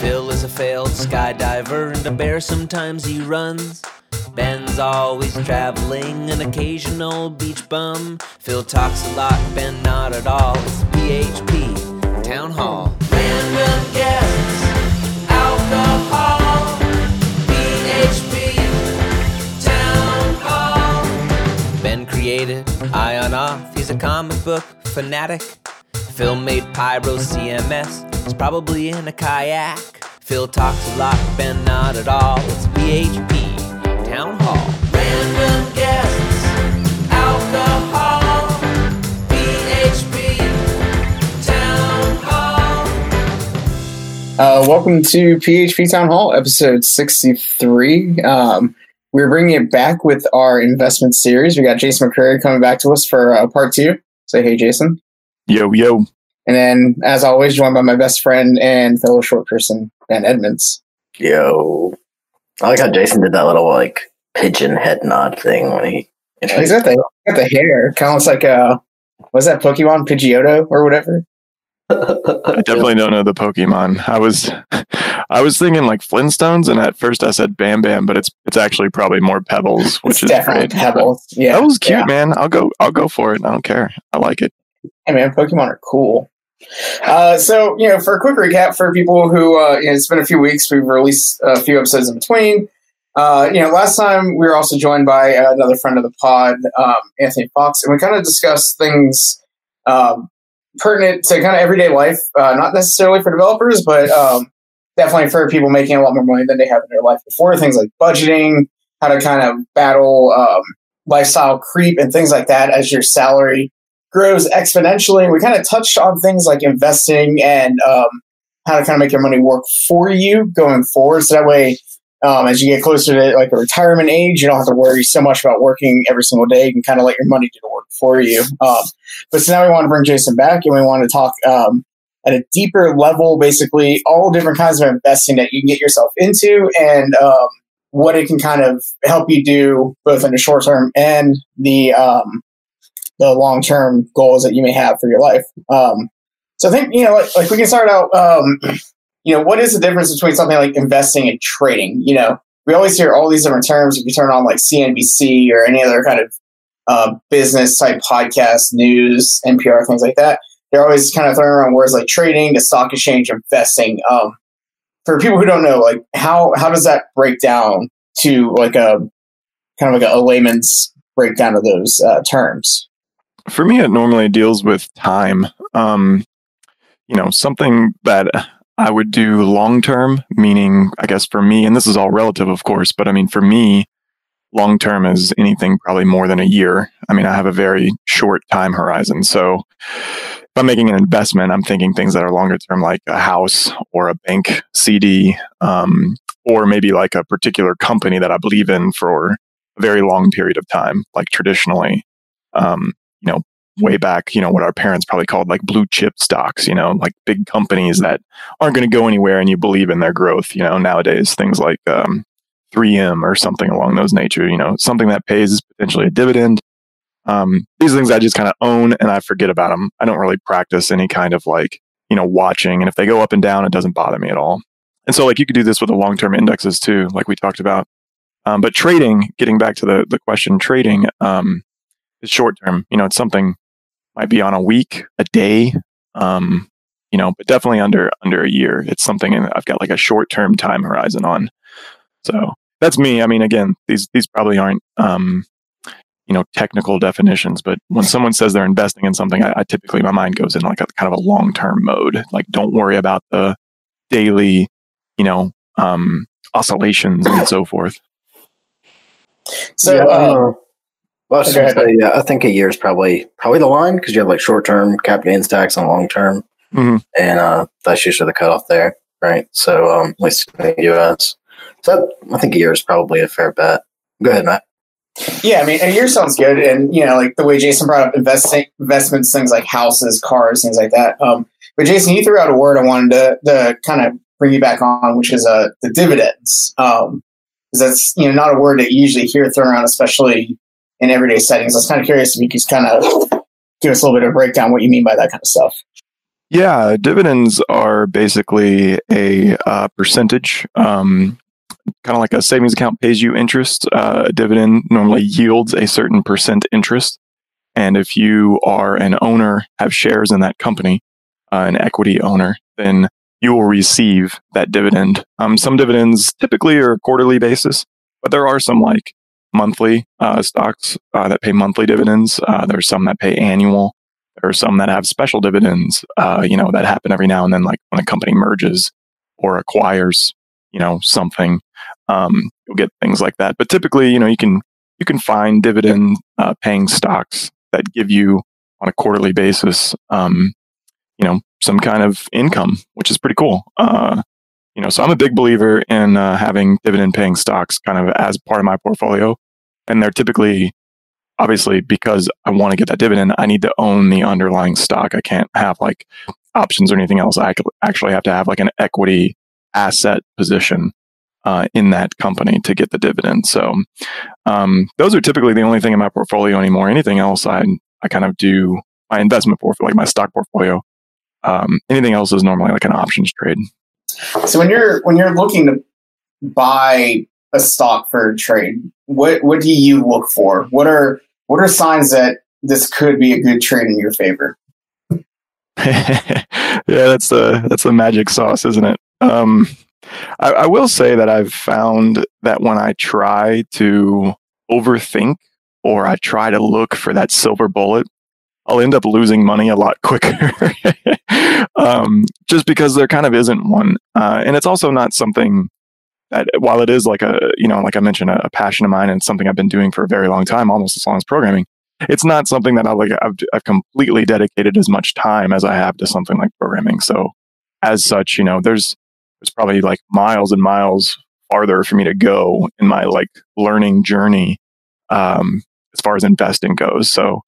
Phil is a failed uh-huh. skydiver and a bear sometimes he runs. Ben's always traveling, an occasional beach bum. Phil talks a lot, Ben not at all. It's PHP Town Hall. Random guests, alcohol. PHP Town Hall. Ben created Ion Auth, he's a comic book fanatic. Phil made Pyro CMS, he's probably in a kayak. Phil talks a lot, Ben not at all. It's PHP Town Hall. Random guests, alcohol, PHP Town Hall. Uh, welcome to PHP Town Hall, episode 63. Um, we're bringing it back with our investment series. We got Jason McCreary coming back to us for uh, part two. Say hey, Jason. Yo, yo. And then, as always, joined by my best friend and fellow short person, Ben Edmunds. Yo. I like how Jason did that little like pigeon head nod thing when he He's got the, got the hair. Kind of looks like, uh, Was that Pokemon? Pidgeotto or whatever? I definitely don't know the Pokemon. I was I was thinking like Flintstones and at first I said Bam Bam, but it's it's actually probably more Pebbles, which It's is definitely great. Pebbles. Yeah. That was cute, Yeah. man. I'll go I'll go for it. I don't care. I like it. Hey man, Pokemon are cool. Uh, so you know, for a quick recap for people who uh, you know, it's been a few weeks, we've released a few episodes in between. Uh, you know, last time we were also joined by uh, another friend of the pod, um, Anthony Fox, and we kind of discussed things um, pertinent to kind of everyday life, uh, not necessarily for developers, but um, definitely for people making a lot more money than they have in their life before. Things like budgeting, how to kind of battle um, lifestyle creep, and things like that as your salary grows exponentially. We kind of touched on things like investing and um, how to kind of make your money work for you going forward. So that way, um, as you get closer to like a retirement age, you don't have to worry so much about working every single day. You can kind of let your money do the work for you. Um, but so now we want to bring Jason back and we want to talk um, at a deeper level, basically all different kinds of investing that you can get yourself into and um, what it can kind of help you do both in the short term and the um, the long term goals that you may have for your life. Um, so I think you know, like, like we can start out. Um, you know, what is the difference between something like investing and trading? You know, we always hear all these different terms. If you turn on like CNBC or any other kind of uh, business type podcast, news, NPR, things like that, they're always kind of throwing around words like trading, the stock exchange, investing. Um, for people who don't know, like how how does that break down to like a kind of like a, a layman's breakdown of those uh, terms? For me it normally deals with time. Um you know, something that I would do long term, meaning I guess for me, and this is all relative of course, but I mean for me, long term is anything probably more than a year. I mean, I have a very short time horizon. So if I'm making an investment, I'm thinking things that are longer term, like a house or a bank CD, um, or maybe like a particular company that I believe in for a very long period of time, like traditionally, um, you know, way back, you know, what our parents probably called like blue chip stocks, you know, like big companies that aren't going to go anywhere and you believe in their growth, you know, nowadays, things like, um, 3M or something along those nature, you know, something that pays potentially a dividend. Um, these things I just kind of own and I forget about them. I don't really practice any kind of like, you know, watching. And if they go up and down, it doesn't bother me at all. And so like you could do this with the long term indexes too, like we talked about. Um, but trading, getting back to the, the question, trading um, is short term. You know, it's something might be on a week, a day, um, you know, but definitely under under a year. It's something in, I've got like a short term time horizon on. So that's me. I mean, again, these these probably aren't um, you know technical definitions, but when someone says they're investing in something, I, I typically my mind goes in like a kind of a long term mode. Like, don't worry about the daily, you know, um, oscillations and so forth. So, yeah, I uh, don't know. Well, I, was say, yeah, I think a year is probably probably the line because you have like short term cap gains tax and long term, Mhm. and uh, that's usually the cutoff there, right? So um, at least in the U.S. So I think a year is probably a fair bet. Go ahead, Matt. Yeah, I mean, a year sounds good, and you know, like the way Jason brought up investing investments, things like houses, cars, things like that. Um, but Jason, you threw out a word I wanted to, to kind of bring you back on, which is uh, the dividends. Um, because that's you know not a word that you usually hear thrown around, especially in everyday settings. I was kind of curious if you could kind of give us a little bit of breakdown what you mean by that kind of stuff. Yeah, dividends are basically a uh, percentage, um, kind of like a savings account pays you interest. Uh, a dividend normally yields a certain percent interest. And if you are an owner, have shares in that company, uh, an equity owner, then you will receive that dividend. Um, some dividends typically are quarterly basis, but there are some like monthly uh, stocks uh, that pay monthly dividends. Uh, there's some that pay annual. There are some that have special dividends, uh, you know, that happen every now and then, like when a company merges or acquires, you know, something. Um, you'll get things like that. But typically, you know, you can you can find dividend uh, paying stocks that give you on a quarterly basis, um, you know, some kind of income, which is pretty cool. Uh, you know, so I'm a big believer in uh, having dividend paying stocks kind of as part of my portfolio. And they're typically, obviously, because I want to get that dividend, I need to own the underlying stock. I can't have like options or anything else. I actually have to have like an equity asset position uh, in that company to get the dividend. So um, those are typically the only thing in my portfolio anymore. Anything else, I I kind of do my investment portfolio, like my stock portfolio. Um, anything else is normally like an options trade. So when you're when you're looking to buy a stock for a trade, what what do you look for? What are what are signs that this could be a good trade in your favor? yeah, that's the that's the magic sauce, isn't it? Um, I, I will say that I've found that when I try to overthink or I try to look for that silver bullet, I'll end up losing money a lot quicker. um, just because there kind of isn't one. Uh, and it's also not something that, while it is like a, you know, like I mentioned, a, a, passion of mine and something I've been doing for a very long time, almost as long as programming, it's not something that I like, I've, I've completely dedicated as much time as I have to something like programming. So as such, you know, there's, there's probably like miles and miles farther for me to go in my like learning journey um, as far as investing goes. So,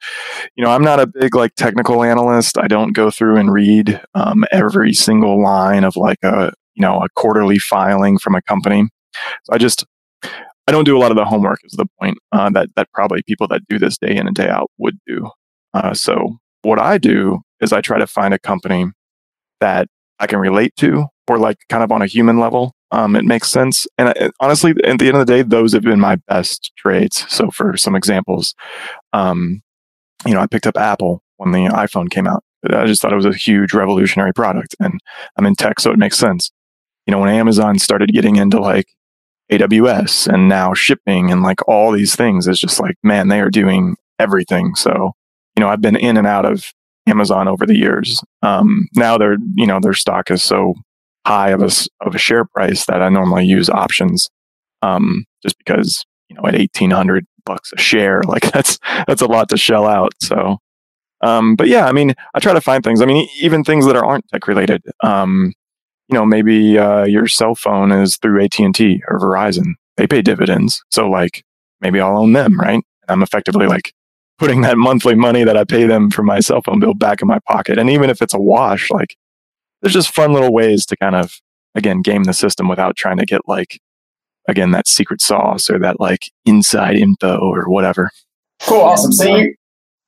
you know, I'm not a big like technical analyst. I don't go through and read um, every single line of like a you know a quarterly filing from a company. So I just I don't do a lot of the homework. Is the point uh, that that probably people that do this day in and day out would do. Uh, so what I do is I try to find a company that I can relate to or like kind of on a human level um, it makes sense. And uh, honestly, at the end of the day, those have been my best trades. So for some examples, um, you know, I picked up Apple when the iPhone came out. I just thought it was a huge revolutionary product and I'm in tech, so it makes sense. You know, when Amazon started getting into like AWS and now shipping and like all these things, it's just like, man, they are doing everything. So, you know, I've been in and out of Amazon over the years. Um, now their, you know, their stock is so high of a, of a share price that I normally use options. Um, just because, you know, at 1800 bucks a share, like that's, that's a lot to shell out. So, um, but yeah, I mean, I try to find things. I mean, even things that aren't tech related. Um, you know, maybe uh, your cell phone is through AT and T or Verizon. They pay dividends, so like maybe I'll own them, right? I'm effectively like putting that monthly money that I pay them for my cell phone bill back in my pocket. And even if it's a wash, like there's just fun little ways to kind of again game the system without trying to get like again that secret sauce or that like inside info or whatever. Cool, awesome. So you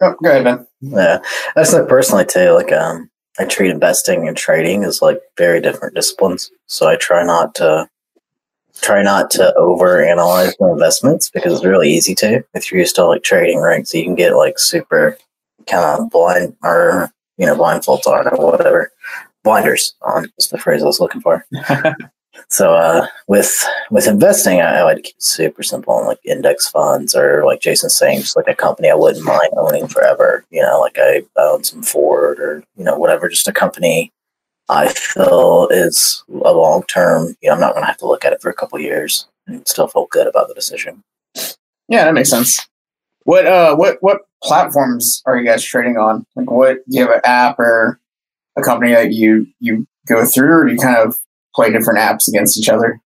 oh, go ahead, man. Yeah, that's like personally too. Like, um, I treat investing and trading as like very different disciplines. So I try not to try not to over analyze my investments because it's really easy to if you're used to like trading, right? So you can get like super kind of blind or you know blindfolds on or whatever blinders on is the phrase I was looking for. so uh, with with investing, I, I like to keep it super simple, like index funds or like Jason's saying, just like a company I wouldn't mind owning forever. You know, like I own some Ford or you know whatever, just a company I feel is a long term. You know, I'm not going to have to look at it for a couple years and still feel good about the decision. Yeah, that makes sense. What uh, what what platforms are you guys trading on? Like, what do you have an app or a company that you you go through, or you kind of play different apps against each other?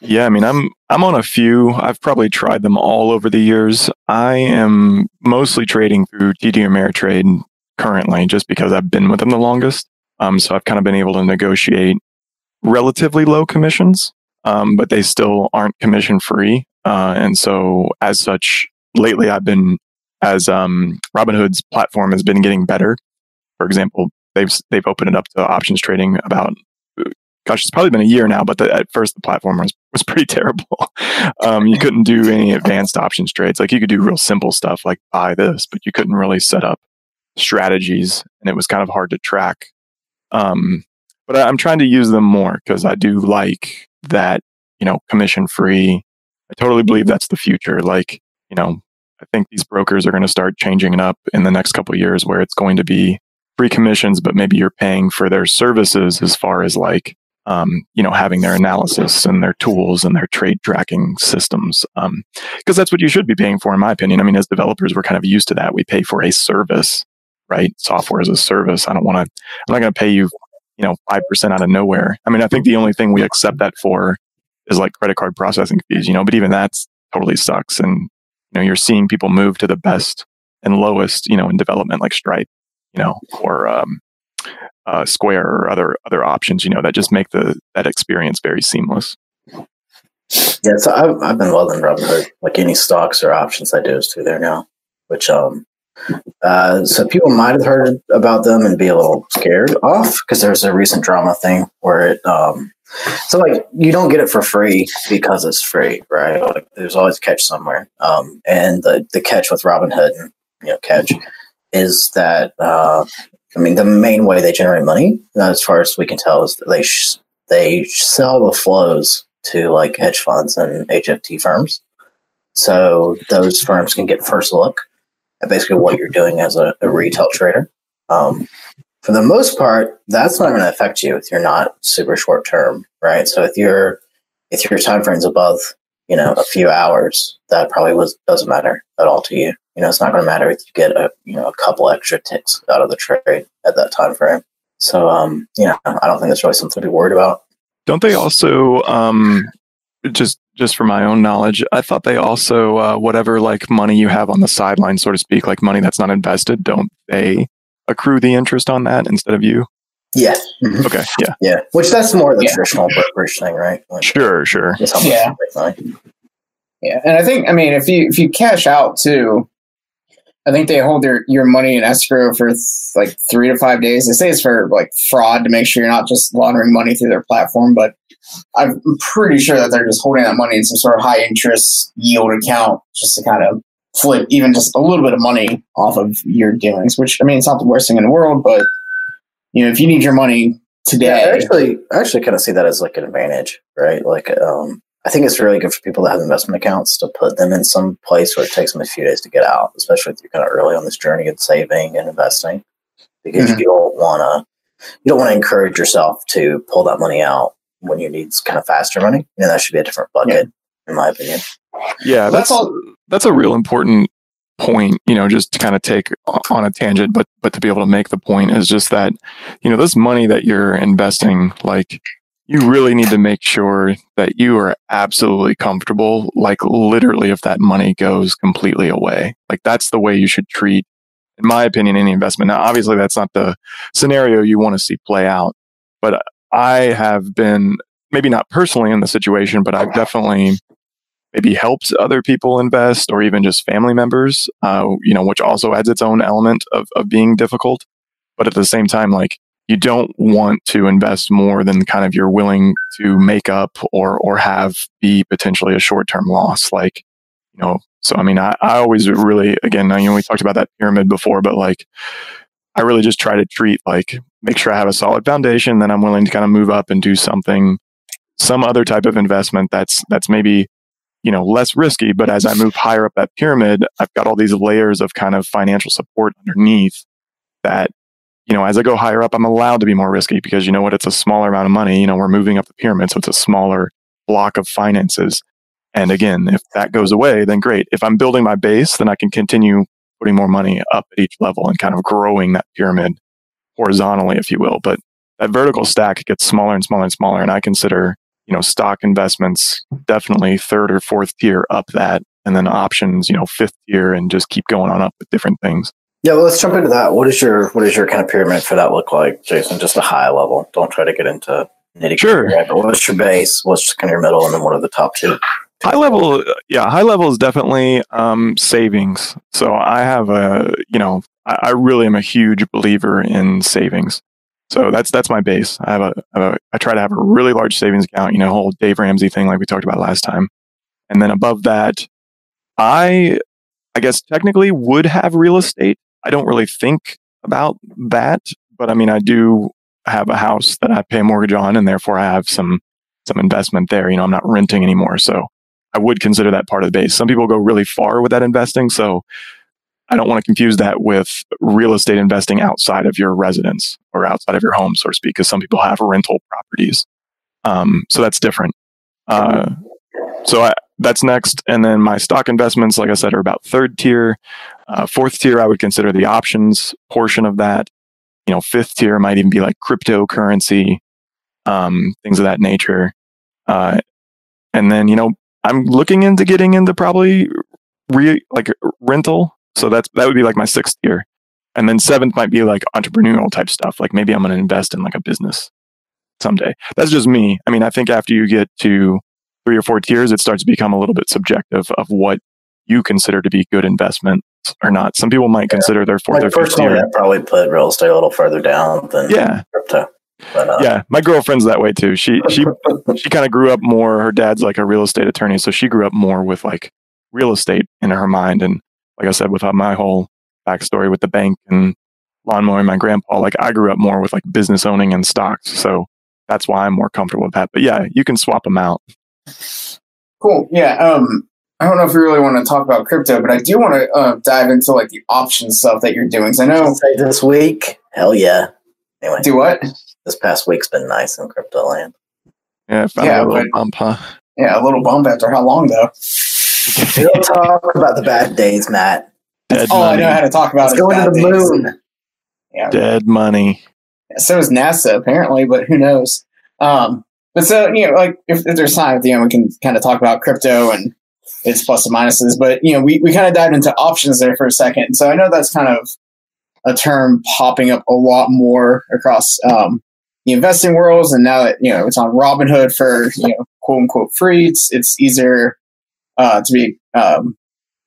Yeah, I mean, I'm I'm on a few. I've probably tried them all over the years. I am mostly trading through TD Ameritrade currently, just because I've been with them the longest. Um, so I've kind of been able to negotiate relatively low commissions, um, but they still aren't commission free. Uh, and so, as such, lately I've been as um, Robinhood's platform has been getting better. For example, they've they've opened it up to options trading about gosh, it's probably been a year now, but the, at first the platform was, was pretty terrible. Um, you couldn't do any advanced options trades. Like you could do real simple stuff like buy this, but you couldn't really set up strategies and it was kind of hard to track. Um, but I, I'm trying to use them more because I do like that, you know, commission free. I totally believe that's the future. Like, you know, I think these brokers are going to start changing it up in the next couple years where it's going to be free commissions, but maybe you're paying for their services as far as like um, you know, having their analysis and their tools and their trade tracking systems. Because um, that's what you should be paying for, in my opinion. I mean, as developers, we're kind of used to that. We pay for a service, right? Software as a service. I don't want to, I'm not going to pay you, you know, 5% out of nowhere. I mean, I think the only thing we accept that for is like credit card processing fees, you know, but even that's totally sucks. And, you know, you're seeing people move to the best and lowest, you know, in development like Stripe, you know, or, um, uh, Square or other other options, you know, that just make the that experience very seamless. Yeah, so I've, I've been in Robinhood. Like any stocks or options I do is through there now, which um, uh, so people might have heard about them and be a little scared off because there's a recent drama thing where it um, so like you don't get it for free because it's free, right? Like there's always catch somewhere. Um, and the the catch with Robinhood and you know catch is that uh, I mean, the main way they generate money, as far as we can tell, is that they sh- they sell the flows to like hedge funds and HFT firms. So those firms can get first look at basically what you're doing as a, a retail trader. Um, for the most part, that's not going to affect you if you're not super short term, right? So if your if your time frame is above, you know, a few hours, that probably was doesn't matter at all to you you know, it's not going to matter if you get a you know a couple extra ticks out of the trade at that time frame. So, um, yeah, I don't think that's really something to be worried about. Don't they also, um, just just for my own knowledge, I thought they also uh, whatever like money you have on the sideline, so to speak, like money that's not invested, don't they accrue the interest on that instead of you? Yeah. Mm-hmm. Okay. Yeah. Yeah. Which that's more the yeah. traditional brokerage thing, right? Like, sure. Sure. Yeah. Yeah, and I think I mean if you if you cash out too, I think they hold their your money in escrow for th- like three to five days. They say it's for like fraud to make sure you're not just laundering money through their platform, but I'm pretty sure that they're just holding that money in some sort of high interest yield account just to kind of flip even just a little bit of money off of your dealings. Which I mean, it's not the worst thing in the world, but you know, if you need your money today, yeah, I actually, I actually kind of see that as like an advantage, right? Like, um, I think it's really good for people that have investment accounts to put them in some place where it takes them a few days to get out, especially if you're kind of early on this journey of saving and investing, because mm-hmm. you don't want to you don't want to encourage yourself to pull that money out when you need kind of faster money. You know, that should be a different bucket, yeah. in my opinion. Yeah, that's all. That's a real important point. You know, just to kind of take on a tangent, but but to be able to make the point is just that you know this money that you're investing, like you really need to make sure that you are absolutely comfortable. Like literally, if that money goes completely away, like that's the way you should treat, in my opinion, any investment. Now, obviously, that's not the scenario you want to see play out, but I have been maybe not personally in the situation, but I've definitely maybe helped other people invest or even just family members, uh, you know, which also adds its own element of, of being difficult. But at the same time, like you don't want to invest more than kind of you're willing to make up or or have be potentially a short term loss. Like, you know, so I mean, I, I always really again, you know, we talked about that pyramid before, but like I really just try to treat like make sure I have a solid foundation, then I'm willing to kind of move up and do something, some other type of investment that's that's maybe you know less risky but as i move higher up that pyramid i've got all these layers of kind of financial support underneath that you know, as I go higher up, I'm allowed to be more risky because you know what? It's a smaller amount of money. You know, we're moving up the pyramid. So it's a smaller block of finances. And again, if that goes away, then great. If I'm building my base, then I can continue putting more money up at each level and kind of growing that pyramid horizontally, if you will. But that vertical stack gets smaller and smaller and smaller. And I consider, you know, stock investments definitely third or fourth tier up that. And then options, you know, fifth tier and just keep going on up with different things. Yeah, well, let's jump into that. What is your what is your kind of pyramid for that look like, Jason? Just a high level. Don't try to get into nitty-gritty. Sure. But what's your base? What's kind of your middle, and then what are the top two? high level yeah high level is definitely um, savings so i have a you know I, I, really am a huge believer in savings so that's that's my base i have a, a i try to have a really large savings account you know whole dave ramsey thing like we talked about last time and then above that i i guess technically would have real estate i don't really think about that but i mean i do have a house that i pay a mortgage on and therefore i have some some investment there you know i'm not renting anymore so I would consider that part of the base. Some people go really far with that investing. So I don't want to confuse that with real estate investing outside of your residence or outside of your home, so to speak, because some people have rental properties. Um, so that's different. Uh, so I, that's next. And then my stock investments, like I said, are about third tier. Uh, fourth tier, I would consider the options portion of that. You know, fifth tier might even be like cryptocurrency, um, things of that nature. Uh, and then, you know, I'm looking into getting into probably re like rental. So that's that would be like my sixth year. And then seventh might be like entrepreneurial type stuff. Like maybe I'm going to invest in like a business someday. That's just me. I mean, I think after you get to three or four tiers, it starts to become a little bit subjective of what you consider to be good investment or not. Some people might consider their fourth like or fifth tier. I'd probably put real estate a little further down than yeah. crypto. But, uh, yeah, my girlfriend's that way too. She she she kind of grew up more. Her dad's like a real estate attorney, so she grew up more with like real estate in her mind. And like I said, with my whole backstory with the bank and lawnmower and my grandpa, like I grew up more with like business owning and stocks. So that's why I'm more comfortable with that. But yeah, you can swap them out. Cool. Yeah. Um, I don't know if you really want to talk about crypto, but I do want to uh, dive into like the option stuff that you're doing. So I know this week, hell yeah. Anyway, do what? this past week's been nice in crypto land. Yeah, yeah, a little but, bump, huh? Yeah, a little bump after how long though? we don't talk about the bad days, Matt. Dead oh, money. I know how to talk about Let's go into the days. moon. Yeah. Dead money. So is NASA apparently, but who knows? Um, but so you know, like if, if there's time at the end, we can kind of talk about crypto and its plus and minuses. But you know, we we kind of dived into options there for a second. So I know that's kind of a term popping up a lot more across um, the investing worlds, and now that you know it's on Robinhood for you know quote unquote free, it's it's easier uh, to be um,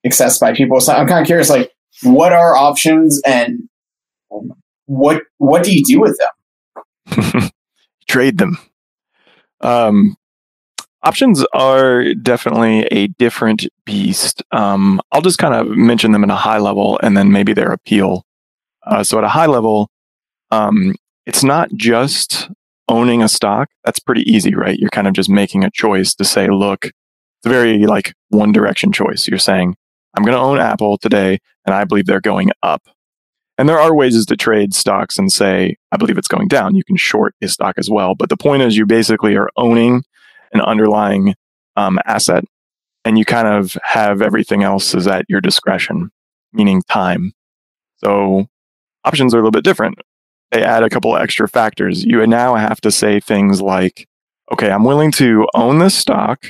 accessed by people. So I'm kind of curious, like, what are options, and what what do you do with them? Trade them. Um, options are definitely a different beast. Um, I'll just kind of mention them in a high level, and then maybe their appeal. Uh, so at a high level, um, it's not just owning a stock. That's pretty easy, right? You're kind of just making a choice to say, look, it's a very like one direction choice. You're saying, I'm going to own Apple today and I believe they're going up. And there are ways to trade stocks and say, I believe it's going down. You can short a stock as well. But the point is, you basically are owning an underlying um, asset and you kind of have everything else is at your discretion, meaning time. So options are a little bit different they add a couple extra factors. You now have to say things like, okay, I'm willing to own this stock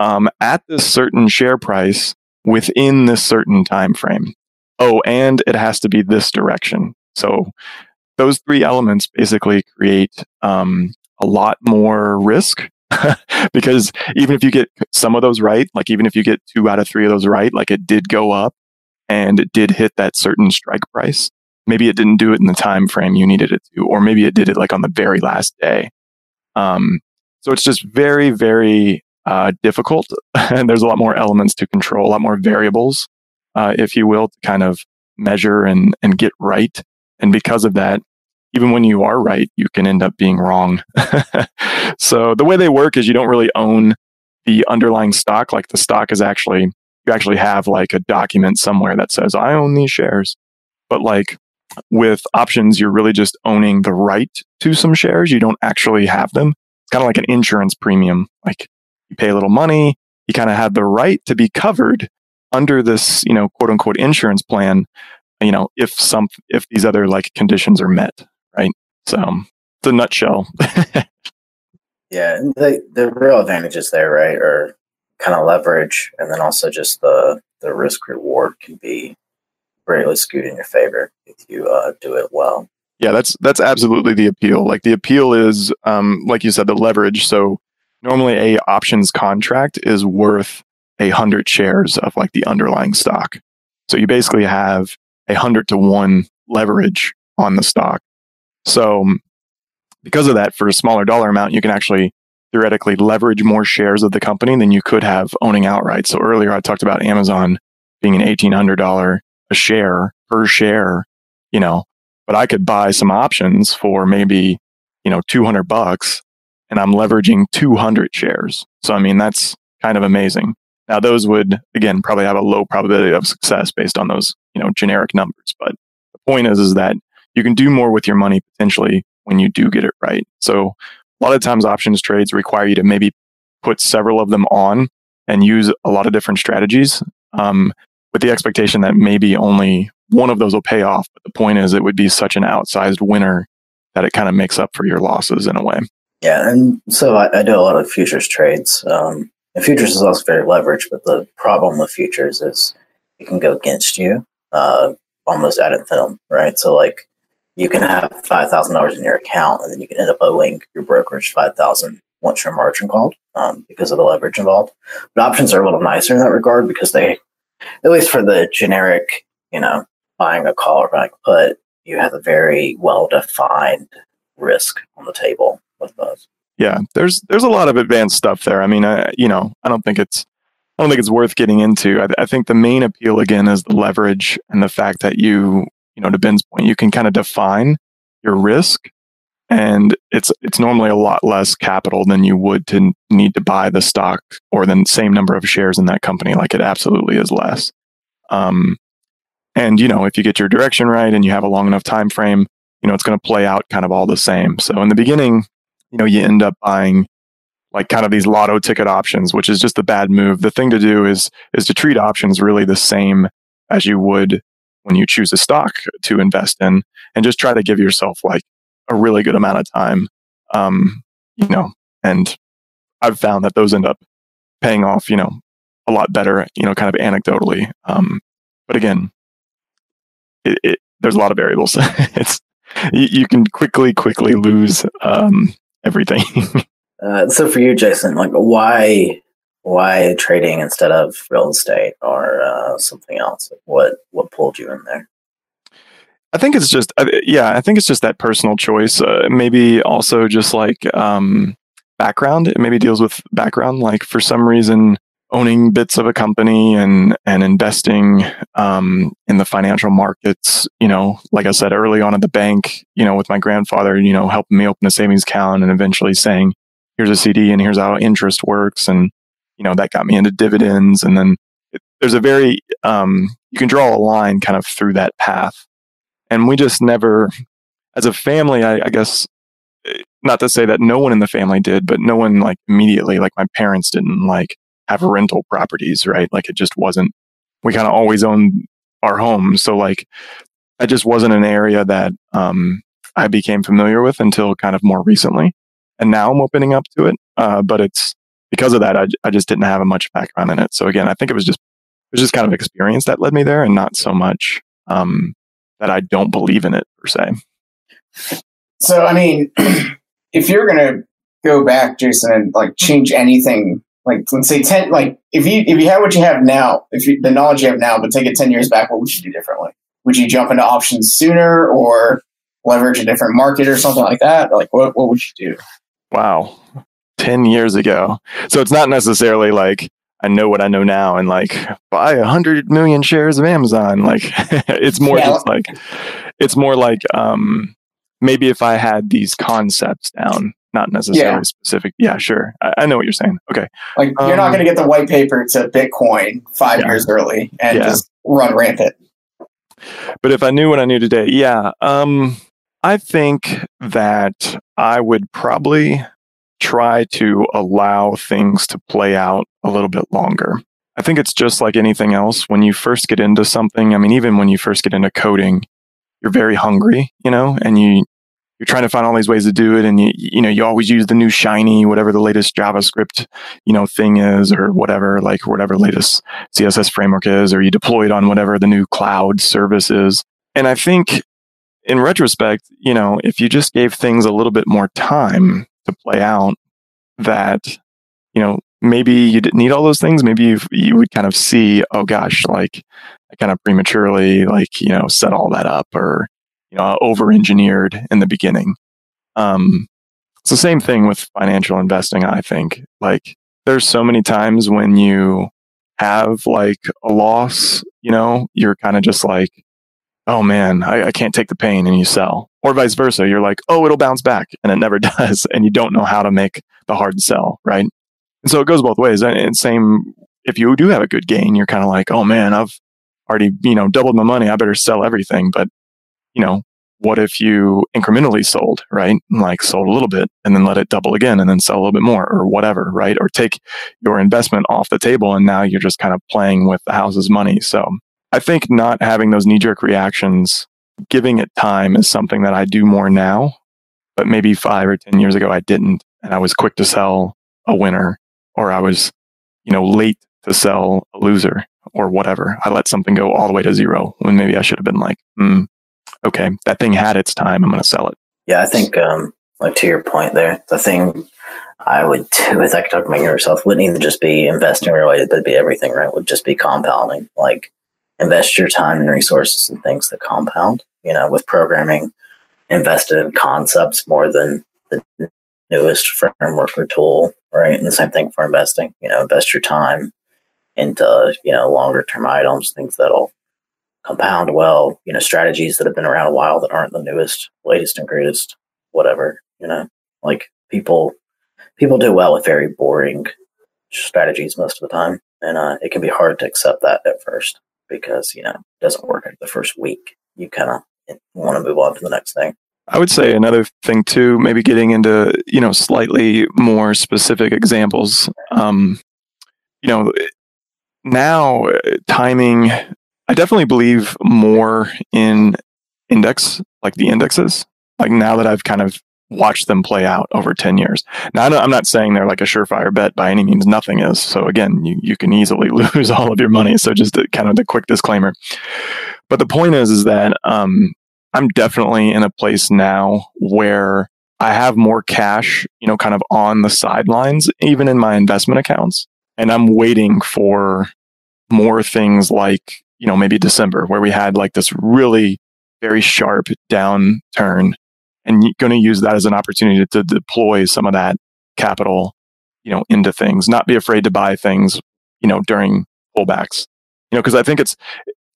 um, at this certain share price within this certain time frame. Oh, and it has to be this direction. So those three elements basically create um, a lot more risk because even if you get some of those right, like even if you get two out of three of those right, like it did go up and it did hit that certain strike price, maybe it didn't do it in the time frame you needed it to, or maybe it did it like on the very last day. Um, so it's just very, very uh, difficult, and there's a lot more elements to control, a lot more variables, uh, if you will, to kind of measure and and get right. And because of that, even when you are right, you can end up being wrong. so the way they work is you don't really own the underlying stock. Like the stock is actually you actually have like a document somewhere that says I own these shares, but like with options, you're really just owning the right to some shares. You don't actually have them. It's kind of like an insurance premium. Like you pay a little money, you kind of have the right to be covered under this, you know, quote unquote insurance plan, you know, if some, if these other like conditions are met, right? So it's a nutshell. yeah. The, the real advantages there, right, are kind of leverage and then also just the, the risk reward can be greatly skewed in your favor if you uh, do it well. Yeah, that's that's absolutely the appeal. Like the appeal is, um, like you said, the leverage. So normally a options contract is worth a hundred shares of like the underlying stock. So you basically have a hundred to one leverage on the stock. So um, because of that, for a smaller dollar amount, you can actually theoretically leverage more shares of the company than you could have owning outright. So earlier I talked about Amazon being an $1,800 a share per share, you know, but I could buy some options for maybe, you know, 200 bucks and I'm leveraging 200 shares. So, I mean, that's kind of amazing. Now, those would, again, probably have a low probability of success based on those, you know, generic numbers. But the point is, is that you can do more with your money potentially when you do get it right. So a lot of times options trades require you to maybe put several of them on and use a lot of different strategies um, with the expectation that maybe only one of those will pay off. But the point is, it would be such an outsized winner that it kind of makes up for your losses in a way. Yeah, and so I, I do a lot of futures trades. Um, and futures is also very leveraged, but the problem with futures is it can go against you uh, almost ad infinitum, right? So like you can have five thousand dollars in your account, and then you can end up owing your brokerage five thousand once your margin called um, because of the leverage involved. But options are a little nicer in that regard because they, at least for the generic, you know, buying a call or buying a put, you have a very well defined risk on the table with those. Yeah, there's there's a lot of advanced stuff there. I mean, I, you know, I don't think it's I don't think it's worth getting into. I, I think the main appeal again is the leverage and the fact that you you know, to Ben's point, you can kind of define your risk and it's it's normally a lot less capital than you would to need to buy the stock or the same number of shares in that company like it absolutely is less um, and you know if you get your direction right and you have a long enough time frame you know it's going to play out kind of all the same so in the beginning you know you end up buying like kind of these lotto ticket options which is just a bad move the thing to do is is to treat options really the same as you would when you choose a stock to invest in and just try to give yourself like a really good amount of time. Um, you know, and I've found that those end up paying off, you know, a lot better, you know, kind of anecdotally. Um, but again, it, it, there's a lot of variables. it's, you, you, can quickly, quickly lose, um, everything. uh, so for you, Jason, like why why trading instead of real estate or uh, something else? What what pulled you in there? I think it's just uh, yeah, I think it's just that personal choice. Uh, maybe also just like um, background. It maybe deals with background. Like for some reason, owning bits of a company and and investing um, in the financial markets. You know, like I said early on at the bank. You know, with my grandfather. You know, helping me open a savings account and eventually saying, "Here's a CD and here's how interest works." And you know, that got me into dividends. And then it, there's a very, um, you can draw a line kind of through that path. And we just never, as a family, I, I guess, eh, not to say that no one in the family did, but no one like immediately, like my parents didn't like have rental properties, right? Like it just wasn't, we kind of always owned our home. So like, that just wasn't an area that, um, I became familiar with until kind of more recently. And now I'm opening up to it. Uh, but it's, because of that, I, I just didn't have a much background in it. So again, I think it was just it was just kind of experience that led me there, and not so much um, that I don't believe in it per se. So I mean, if you're gonna go back, Jason, and like change anything, like let's say ten, like if you if you had what you have now, if you, the knowledge you have now, but take it ten years back, what would you do differently? Would you jump into options sooner, or leverage a different market, or something like that? Like what what would you do? Wow, 10 years ago. So it's not necessarily like I know what I know now and like buy a hundred million shares of Amazon. Like it's more yeah. just like it's more like um maybe if I had these concepts down, not necessarily yeah. specific. Yeah, sure. I, I, know what you're saying. Okay. Like you're um, not gonna get the white paper to Bitcoin five yeah. years early and just run rampant. But if I knew what I knew today, yeah. Um I think that I would probably try to allow things to play out a little bit longer. I think it's just like anything else. When you first get into something, I mean, even when you first get into coding, you're very hungry, you know, and you, you're trying to find all these ways to do it. And you, you know, you always use the new shiny, whatever the latest JavaScript, you know, thing is, or whatever, like whatever latest CSS framework is, or you deploy it on whatever the new cloud service is. And I think in retrospect, you know, if you just gave things a little bit more time, to play out that you know, maybe you didn't need all those things. Maybe you you would kind of see, oh gosh, like I kind of prematurely like you know set all that up or you know over engineered in the beginning. Um, it's the same thing with financial investing. I think like there's so many times when you have like a loss, you know, you're kind of just like, oh man, I, I, can't take the pain and you sell. Or vice versa. You're like, oh, it'll bounce back and it never does. And you don't know how to make the hard sell, right? And so it goes both ways. And same, if you do have a good gain, you're kind of like, oh man, I've already, you know, doubled my money. I better sell everything. But, you know, what if you incrementally sold, right? Like sold a little bit and then let it double again and then sell a little bit more or whatever, right? Or take your investment off the table and now you're just kind of playing with the house's money. So I think not having those knee jerk reactions, giving it time is something that I do more now. But maybe five or 10 years ago, I didn't. And I was quick to sell a winner or I was, you know, late to sell a loser or whatever. I let something go all the way to zero when maybe I should have been like, hmm, okay, that thing had its time. I'm going to sell it. Yeah, I think, um, like to your point there, the thing I would do with economic making yourself wouldn't even just be investing related, but be everything, right? Would just be compounding. Like invest your time and resources in things that compound, you know, with programming, invest in concepts more than the newest framework or tool, right? And the same thing for investing. You know, invest your time into you know longer term items, things that'll compound well. You know, strategies that have been around a while that aren't the newest, latest, and greatest, whatever. You know, like people people do well with very boring strategies most of the time, and uh, it can be hard to accept that at first because you know it doesn't work the first week. You kind of want to move on to the next thing. I would say another thing too, maybe getting into you know slightly more specific examples. Um, you know, now timing. I definitely believe more in index, like the indexes. Like now that I've kind of watched them play out over 10 years. Now, I'm not saying they're like a surefire bet by any means. Nothing is. So again, you, you can easily lose all of your money. So just a, kind of the quick disclaimer. But the point is, is that um, I'm definitely in a place now where I have more cash, you know, kind of on the sidelines, even in my investment accounts. And I'm waiting for more things like, you know, maybe December, where we had like this really very sharp downturn and you're going to use that as an opportunity to deploy some of that capital, you know, into things, not be afraid to buy things, you know, during pullbacks, you know, because I think it's,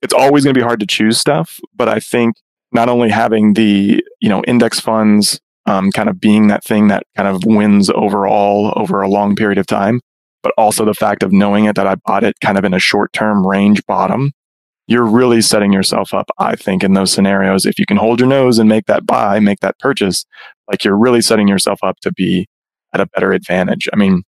it's always going to be hard to choose stuff, but I think not only having the you know index funds um, kind of being that thing that kind of wins overall over a long period of time, but also the fact of knowing it that I bought it kind of in a short term range bottom, you're really setting yourself up, I think, in those scenarios. If you can hold your nose and make that buy, make that purchase, like you're really setting yourself up to be at a better advantage. I mean,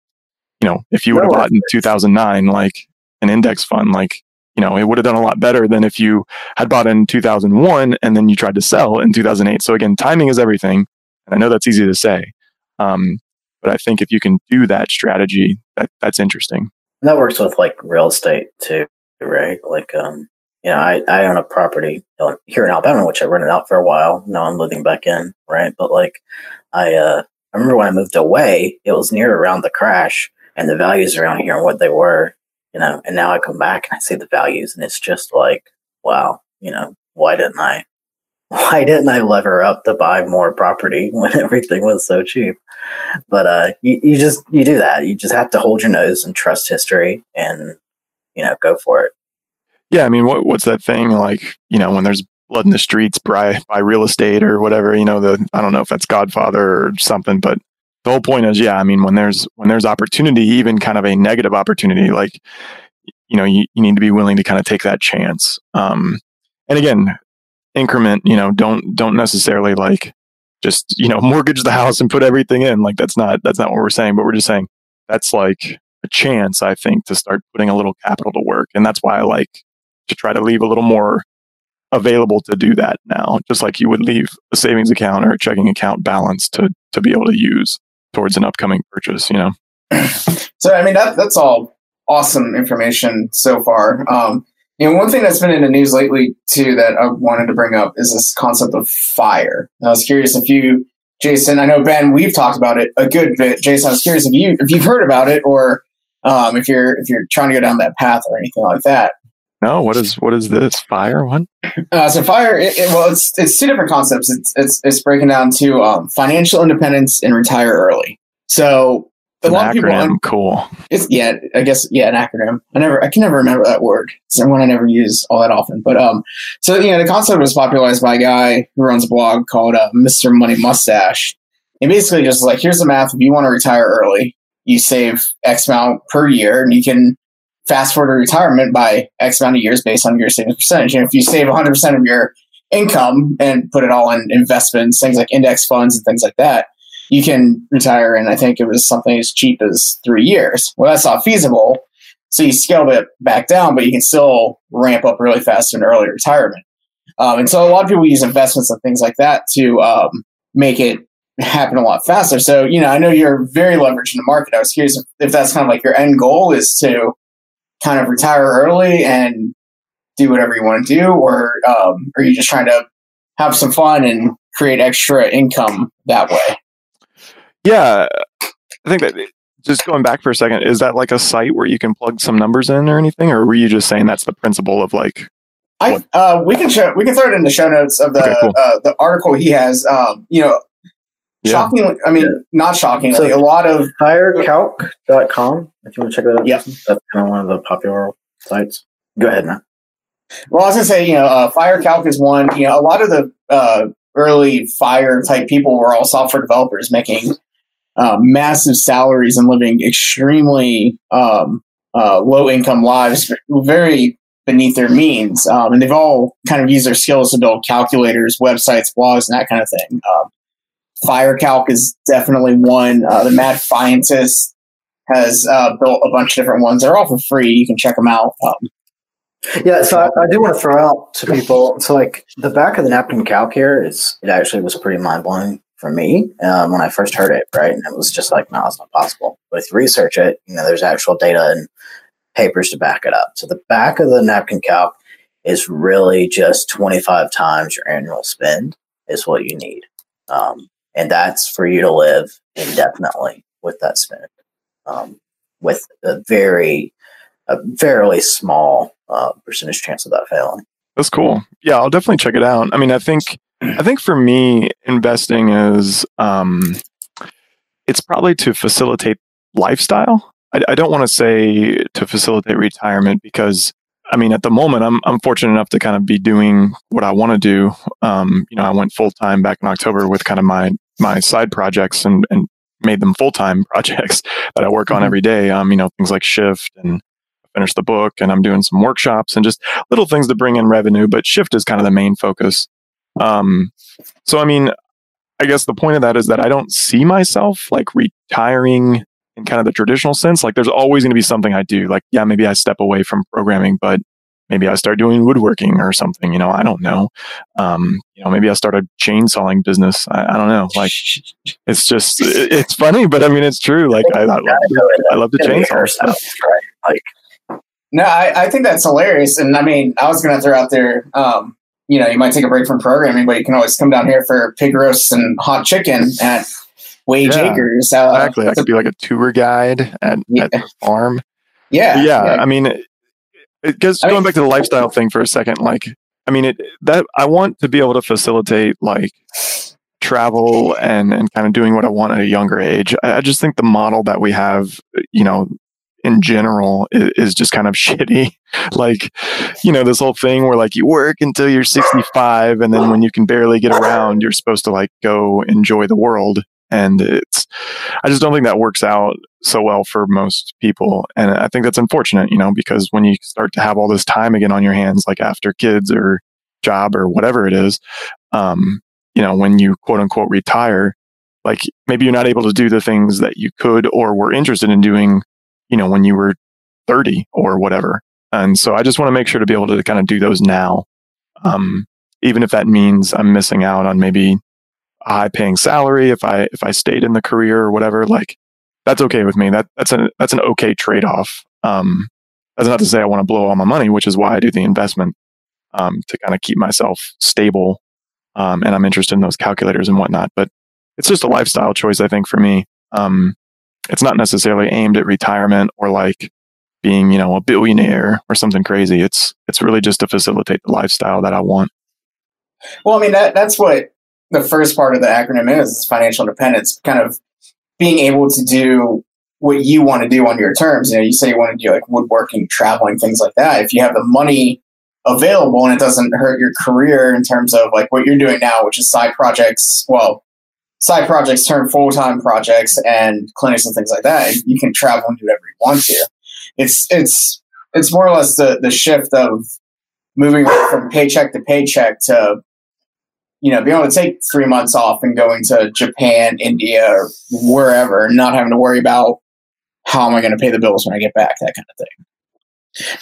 you know, if you would have bought in 2009, like an index fund, like you know, it would have done a lot better than if you had bought in 2001 and then you tried to sell in 2008. So again, timing is everything. And I know that's easy to say. Um, but I think if you can do that strategy, that, that's interesting. And that works with like real estate too, right? Like, um, you know, I, I own a property here in Alabama, which I rented out for a while. Now I'm living back in, right? But like, I, uh, I remember when I moved away, it was near around the crash and the values around here and what they were you know, and now I come back and I see the values and it's just like, wow, you know, why didn't I, why didn't I lever up to buy more property when everything was so cheap? But, uh, you, you just, you do that. You just have to hold your nose and trust history and, you know, go for it. Yeah. I mean, what, what's that thing like, you know, when there's blood in the streets, buy real estate or whatever, you know, the, I don't know if that's Godfather or something, but the whole point is, yeah, I mean, when there's when there's opportunity, even kind of a negative opportunity, like you know, you, you need to be willing to kind of take that chance. Um, and again, increment, you know, don't don't necessarily like just you know mortgage the house and put everything in. Like that's not that's not what we're saying. But we're just saying that's like a chance, I think, to start putting a little capital to work, and that's why I like to try to leave a little more available to do that now, just like you would leave a savings account or a checking account balance to to be able to use towards an upcoming purchase, you know? so, I mean, that, that's all awesome information so far. Um, you know, one thing that's been in the news lately too that I wanted to bring up is this concept of fire. And I was curious if you Jason, I know Ben, we've talked about it a good bit. Jason, I was curious if you if you've heard about it or um, if you're if you're trying to go down that path or anything like that. No, what is what is this? Fire? one? Uh, so fire. It, it, well, it's it's two different concepts. It's it's it's breaking down to um, financial independence and retire early. So a An lot of people. acronym. Cool. It's yeah, I guess yeah, an acronym. I never, I can never remember that word. It's one I never use all that often. But um, so you know, the concept was popularized by a guy who runs a blog called uh, Mr. Money Mustache. And basically, just like here's the math: if you want to retire early, you save X amount per year, and you can fast forward to retirement by X amount of years based on your savings percentage. And if you save 100 percent of your income and put it all in investments, things like index funds and things like that, you can retire in I think it was something as cheap as three years. Well, that's not feasible. So you scaled it back down, but you can still ramp up really fast in early retirement. Um, and so a lot of people use investments and things like that to um, make it happen a lot faster. So, you know, I know you're very leveraged in the market. I was curious if, if that's kind of like your end goal is to kind of retire early and do whatever you want to do, or um, are you just trying to have some fun and create extra income that way? Yeah, I think that just going back for a second, is that like a site where you can plug some numbers in or anything, or were you just saying that's the principle of like? I uh, we can show we can throw it in the show notes of the Okay, cool. uh, the article he has. Um, you know, Yeah. shockingly, I mean, Yeah. not shockingly, So- a lot of Firecalc.com, if you want to check that out. Yeah. That's kind of one of the popular sites. Go ahead, Matt. Well, I was gonna say, you know, uh, Fire Calc is one. You know, a lot of the uh, early Fire type people were all software developers making uh, massive salaries and living extremely um, uh, low income lives, very beneath their means. Um, and they've all kind of used their skills to build calculators, websites, blogs, and that kind of thing. Um, Fire Calc is definitely one. Uh, the Mad Fientist has uh, built a bunch of different ones. They're all for free. You can check them out. Um, Yeah, so I, I do want to throw out to people. So, like the back of the napkin calc here is it actually was pretty mind blowing for me um, when I first heard it. Right, and it was just like, no, it's not possible. But if you research it, you know, there's actual data and papers to back it up. So the back of the napkin calc is really just 25 times your annual spend is what you need, um, and that's for you to live indefinitely with that spend, um, with a very a fairly small uh, percentage chance of that failing. That's cool. Yeah, I'll definitely check it out. I mean, I think I think for me, investing is um, it's probably to facilitate lifestyle. I, I don't want to say to facilitate retirement because I mean, at the moment, I'm I'm fortunate enough to kind of be doing what I want to do. Um, you know, I went full time back in October with kind of my my side projects and and made them full time projects that I work on Mhm. every day. Um, you know, things like Shift and finish the book, and I'm doing some workshops and just little things to bring in revenue. But Shift is kind of the main focus. Um, so I mean, I guess the point of that is that I don't see myself like retiring in kind of the traditional sense. Like there's always going to be something I do. Like, yeah, maybe I step away from programming, but maybe I start doing woodworking or something, you know, I don't know. Um, you know, maybe I start a chainsawing business. I, I don't know. Like it's just, it- it's funny, but I mean, it's true. Like I, I, love, I love the Gonna chainsaw stuff. right? Like, No, I, I think that's hilarious. And I mean, I was going to throw out there, um, you know, you might take a break from programming, but you can always come down here for pig roasts and hot chicken at Wage Yeah, Acres. Uh, Exactly. I could be like a tour guide at, Yeah. at the farm. yeah, yeah, I mean, it, I mean- going back to the lifestyle thing for a second. Like, I mean, it that I want to be able to facilitate like travel and and kind of doing what I want at a younger age. I, I just think the model that we have, you know, in general is, is just kind of shitty. like, you know, this whole thing where like you work until you're 65 and then when you can barely get around, you're supposed to like go enjoy the world. And it's, I just don't think that works out so well for most people. And I think that's unfortunate, you know, because when you start to have all this time again on your hands, like after kids or job or whatever it is, um, you know, when you quote unquote retire, like maybe you're not able to do the things that you could or were interested in doing, you know, when you were 30 or whatever. And so I just want to make sure to be able to kind of do those now. Um, even if that means I'm missing out on maybe a high paying salary if I if I stayed in the career or whatever, like that's okay with me. That that's an that's an okay trade off. Um, that's not to say I want to blow all my money, which is why I do the investment um, to kind of keep myself stable. Um, and I'm interested in those calculators and whatnot. But it's just a lifestyle choice. I think for me, um, it's not necessarily aimed at retirement or like being, you know, a billionaire or something crazy. It's it's really just to facilitate the lifestyle that I want. Well, I mean that that's what the first part of the acronym is, is financial independence, kind of being able to do what you want to do on your terms. You know, you say you want to do like woodworking, traveling, things like that. If you have the money available and it doesn't hurt your career in terms of like what you're doing now, which is side projects, well, side projects turn full time projects and clinics and things like that, you can travel and do whatever you want to. It's it's it's more or less the the shift of moving from paycheck to paycheck to you know being able to take three months off and going to Japan, India, or wherever, not having to worry about how am I going to pay the bills when I get back, that kind of thing.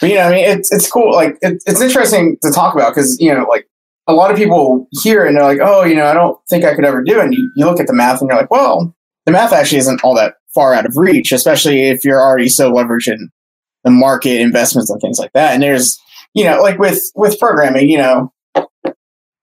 But you know, I mean, it's it's cool. Like it, it's interesting to talk about because you know, like a lot of people hear and they're like, oh, you know, I don't think I could ever do it. And you, you look at the math and you're like, well, the math actually isn't all that far out of reach, especially if you're already so leveraged in the market investments and things like that. And there's, you know, like with with programming, you know,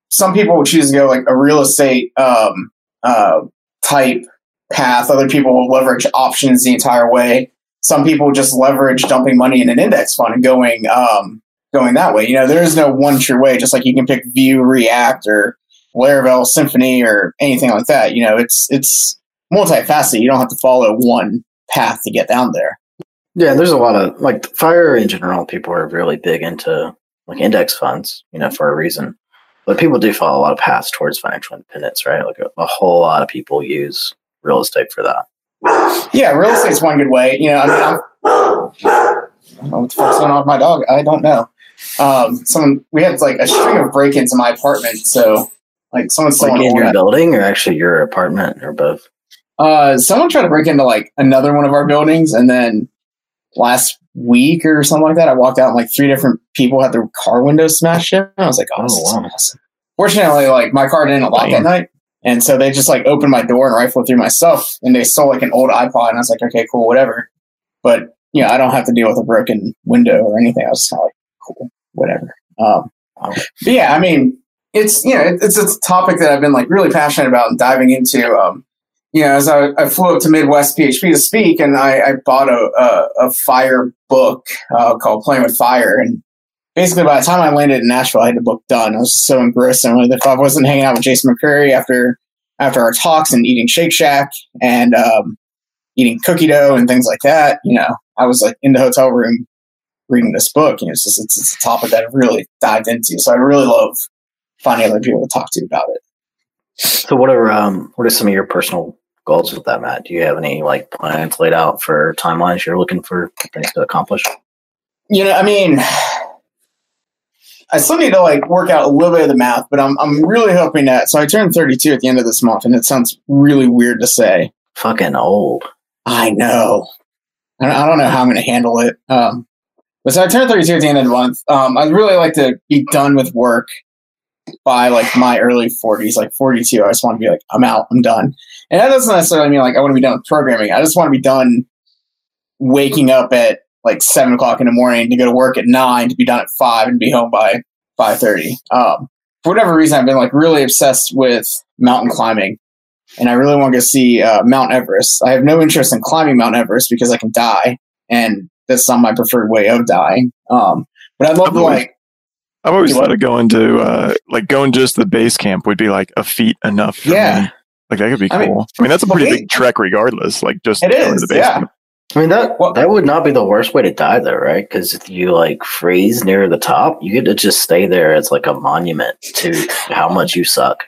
some people will choose to go like a real estate um, uh, type path. Other people will leverage options the entire way. Some people just leverage dumping money in an index fund and going um, going that way. You know, there is no one true way. Just like you can pick Vue, React, or Laravel, Symfony, or anything like that. You know, it's it's multifaceted. You don't have to follow one path to get down there. Yeah, there's a lot of like fire in general. People are really big into like index funds, you know, for a reason. But people do follow a lot of paths towards financial independence, right? Like a, a whole lot of people use real estate for that. Yeah, real estate's one good way. You know, I mean, I'm, I don't know what the fuck's going on with my dog. I don't know. Um, someone we had like a string of break-ins in my apartment, so like someone's Like in your all building or actually your apartment or both? Uh, someone tried to break into like another one of our buildings, and then last week or something like that, I walked out and like three different people had their car windows smashed in. I was like, oh, Oh, wow. awesome. Fortunately, like my car didn't lock at Damn. night, and so they just like opened my door and rifled through my stuff, and they stole like an old iPod, and I was like, okay, cool, whatever. But you know, I don't have to deal with a broken window or anything. I was kind of like, cool, whatever. Um, but yeah, I mean, it's you know, it- it's a topic that I've been like really passionate about and diving into. Um, you know, as I, I flew up to Midwest PHP to speak, and I, I bought a, a, a fire book uh, called Playing with Fire. And basically, by the time I landed in Nashville, I had the book done. I was so engrossed And. If I wasn't hanging out with Jason McCreary after after our talks and eating Shake Shack and um, eating cookie dough and things like that, you know, I was like in the hotel room reading this book. You know, it's just it's, it's a topic that I've really dived into. So I really love finding other people to talk to about it. So what are um what are some of your personal goals with that, Matt? Do you have any like plans laid out for timelines you're looking for things to accomplish? you know, I mean, I still need to like work out a little bit of the math, but I'm I'm really hoping that. So I turned 32 at the end of this month, and it sounds really weird to say. Fucking old. I know. I don't, I don't know how I'm going to handle it. Um, but so I turned 32 at the end of the month. Um, I'd really like to be done with work by like my early 40s, like 42. I just want to be like, I'm out, I'm done. And that doesn't necessarily mean like I want to be done with programming. I just want to be done waking up at like seven o'clock in the morning to go to work at nine to be done at five and be home by 5.30. Um, for whatever reason, I've been like really obsessed with mountain climbing and I really want to go see uh, Mount Everest. I have no interest in climbing Mount Everest because I can die, and that's not my preferred way of dying. Um, but I'd love to I've always- like, I've always thought of going to uh, like going just to the base camp would be like a feat enough. For Yeah. me. Like that could be cool. I I mean, mean, I mean that's a pretty hey- big trek, regardless. Like just It going is, to the base yeah. I mean that Well- that would not be the worst way to die though, right? Because if you like freeze near the top, you get to just stay there as like a monument to how much you suck.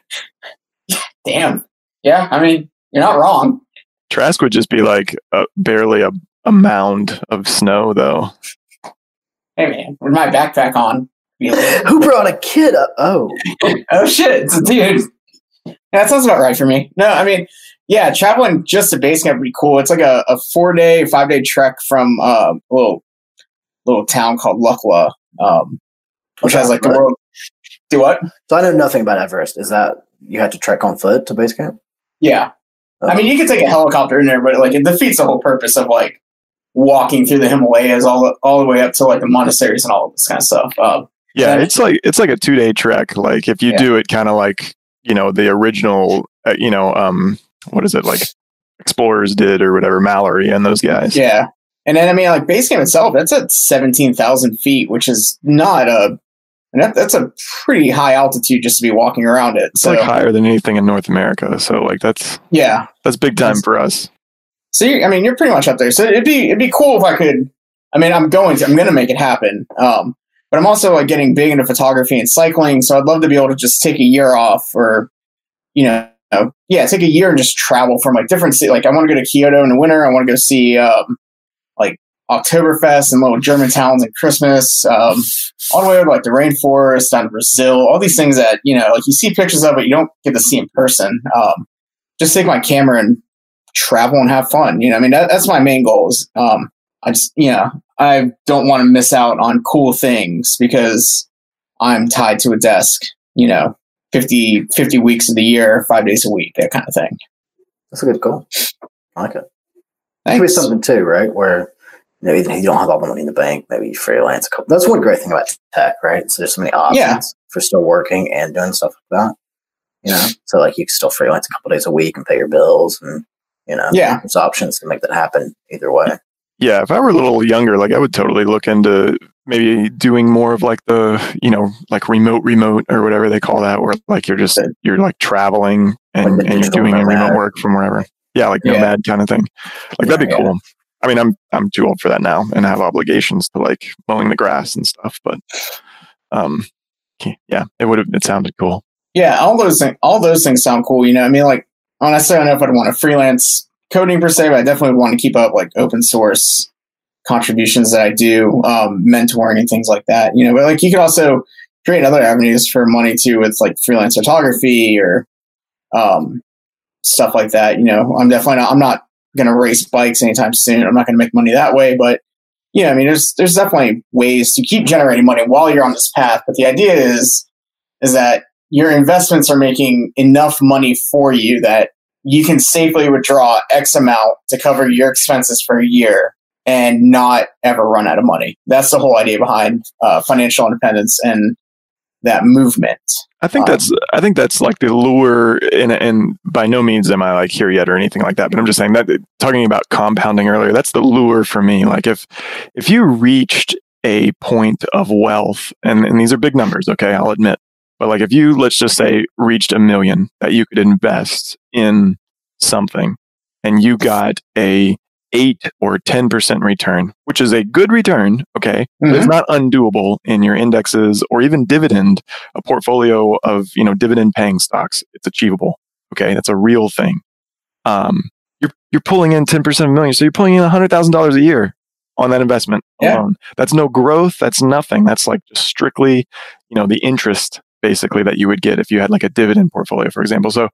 damn, yeah. I mean, you're not wrong. Trask would just be like uh, barely a, a mound of snow, though. Hey man, with my backpack on, Who brought a kid up? Oh, oh shit, it's a dude. Yeah, that sounds about right for me. No, I mean, yeah, traveling just to base camp would be cool. It's like a, a four day, five day trek from uh, a little little town called Lukla, um, which has like the world. Do what? so I know nothing about Everest. Is that you had to trek on foot to base camp? Yeah, I mean, you could take a helicopter in there, but like it defeats the whole purpose of like walking through the Himalayas all the, all the way up to like the monasteries and all of this kind of stuff. Um, Yeah, Yeah. it's like it's like a two day trek. Like if you Yeah. do it kind of like you know the original, uh, you know, um, what is it like explorers did or whatever mallory and those guys Yeah. And then I mean like base game itself, that's at seventeen thousand feet, which is not a and that, that's a pretty high altitude just to be walking around it. it's So like higher than anything in north america so like that's yeah. that's big time That's- for us So I mean, you're pretty much up there. So it'd be it'd be cool if I could. I mean, I'm going to. I'm going to make it happen. Um, but I'm also like getting big into photography and cycling. So I'd love to be able to just take a year off, or you know, yeah, take a year and just travel from like different cities. Like I want to go to Kyoto in the winter. I want to go see um, like Oktoberfest and little German towns and Christmas. Um, all the way over like the rainforest down to Brazil. All these things that you know, like you see pictures of, but you don't get to see in person. Um, just take my camera and travel and have fun. You know, I mean, that, that's my main goals. Um, I just, you know, I don't want to miss out on cool things because I'm tied to a desk, you know, 50, 50 weeks of the year, five days a week, that kind of thing. That's a good goal. I like it. Could be something too, right? Where you know, you don't have all the money in the bank, maybe you freelance a couple. That's one great thing about tech, right? So there's so many options Yeah. for still working and doing stuff like that. You know, so like you can still freelance a couple days a week and pay your bills, and you know, Yeah. there's options to make that happen either way. Yeah if i were a little younger like i would totally look into maybe doing more of like the you know like remote remote or whatever they call that where like you're just you're like traveling and, Like and you're doing a remote work from wherever yeah like Yeah. nomad kind of thing like that'd be Yeah, yeah. cool i mean i'm i'm too old for that now and have obligations to like mowing the grass and stuff but um yeah it would have it sounded cool Yeah, all those things, all those things sound cool. You know, I mean, like honestly, I don't know if I'd want to freelance coding per se, but I definitely want to keep up like open source contributions that I do, um, mentoring and things like that. You know, but like you could also create other avenues for money too with like freelance photography or um, stuff like that. You know, I'm definitely not. I'm not going to race bikes anytime soon. I'm not going to make money that way, but you know, I mean, there's there's definitely ways to keep generating money while you're on this path. But the idea is is that your investments are making enough money for you that you can safely withdraw X amount to cover your expenses for a year and not ever run out of money. That's the whole idea behind uh, financial independence and that movement. I think Um, that's I think that's like the lure, and and by no means am I like here yet or anything like that. But I'm just saying that talking about compounding earlier, that's the lure for me. Like if if you reached a point of wealth, and and these are big numbers, okay, I'll admit, but like if you let's just say reached a million that you could invest in something, and you got a eight or 10% return, which is a good return. Okay. But it's not undoable in your indexes or even dividend, a portfolio of, you know, dividend paying stocks. It's achievable. Okay. That's a real thing. Um, you're, you're pulling in 10% of a million. So you're pulling in $100,000 a year on that investment Yeah. alone. That's no growth. That's nothing. That's like just strictly, you know, the interest basically that you would get if you had like a dividend portfolio, for example. So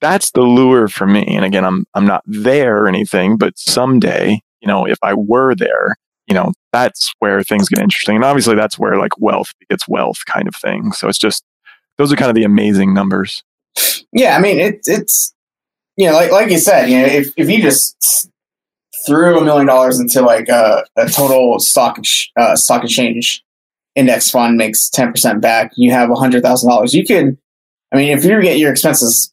that's the lure for me. And again, I'm I'm not there or anything, but someday, you know, if I were there, you know, that's where things get interesting. And obviously that's where like wealth gets wealth kind of thing. So it's just those are kind of the amazing numbers. Yeah, I mean it, it's you know like like you said, you know if if you just threw a million dollars into like a, a total stock uh, stock exchange index fund makes ten percent back, you have a hundred thousand dollars. You could, I mean, if you get your expenses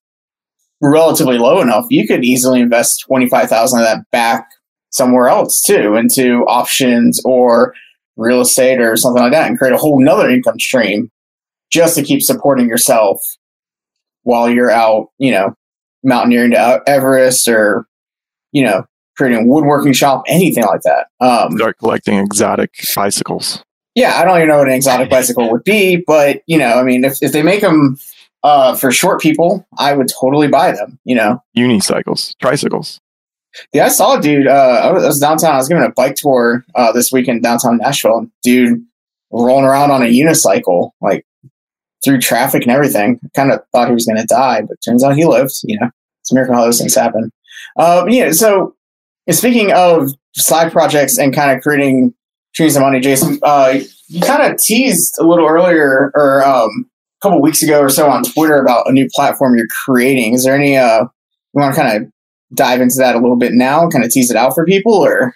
relatively low enough, you could easily invest twenty five thousand of that back somewhere else too, into options or real estate or something like that, and create a whole nother income stream just to keep supporting yourself while you're out, you know, mountaineering to Everest or, you know, creating a woodworking shop, anything like that. Um, Start collecting exotic bicycles. Yeah, I don't even know what an exotic bicycle would be, but you know, I mean, if, if they make them uh, for short people, I would totally buy them. You know, unicycles, tricycles. yeah, I saw a dude. Uh, I was downtown. I was giving a bike tour uh, this weekend downtown Nashville. Dude, rolling around on a unicycle, like through traffic and everything. Kind of thought he was going to die, but turns out he lived. You know, it's a miracle how those things happen. Uh, yeah. So speaking of side projects and kind of creating streams of money, Jason, uh, you kind of teased a little earlier or um, a couple weeks ago or so on Twitter about a new platform you're creating. Is there any uh, you want to kind of dive into that a little bit now, kind of tease it out for people, or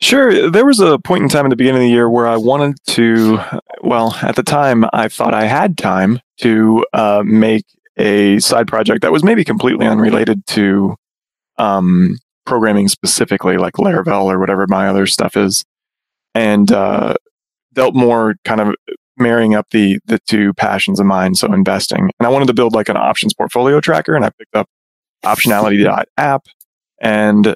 Sure. There was a point in time at the beginning of the year where I wanted to, well, at the time, I thought I had time to uh, make a side project that was maybe completely unrelated to um, programming specifically, like Laravel or whatever my other stuff is, and uh, dealt more kind of marrying up the the two passions of mine. So investing, and I wanted to build like an options portfolio tracker, and I picked up optionality.app. And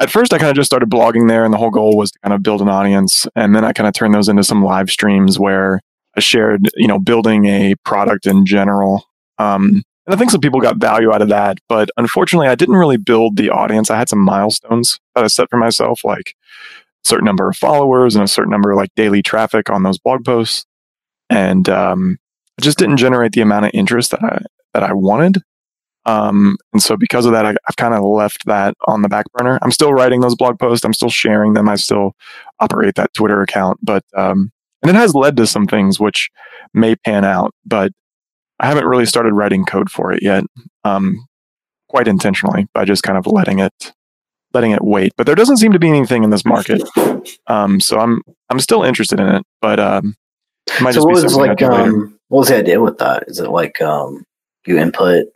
at first, I kind of just started blogging there, and the whole goal was to kind of build an audience. And then I kind of turned those into some live streams where I shared, you know, building a product in general. Um, and I think some people got value out of that. But unfortunately, I didn't really build the audience. I had some milestones that I set for myself, like certain number of followers and a certain number of like daily traffic on those blog posts. And um, it just didn't generate the amount of interest that I that I wanted. Um, and so because of that, I, have kind of left that on the back burner. I'm still writing those blog posts. I'm still sharing them. I still operate that Twitter account, but, um, and it has led to some things which may pan out, but I haven't really started writing code for it yet. Um, quite intentionally by just kind of letting it, letting it wait. But there doesn't seem to be anything in this market. Um, so I'm, I'm still interested in it, but, um, it might so just what was like, um, what was the idea with that? Is it like, um, you input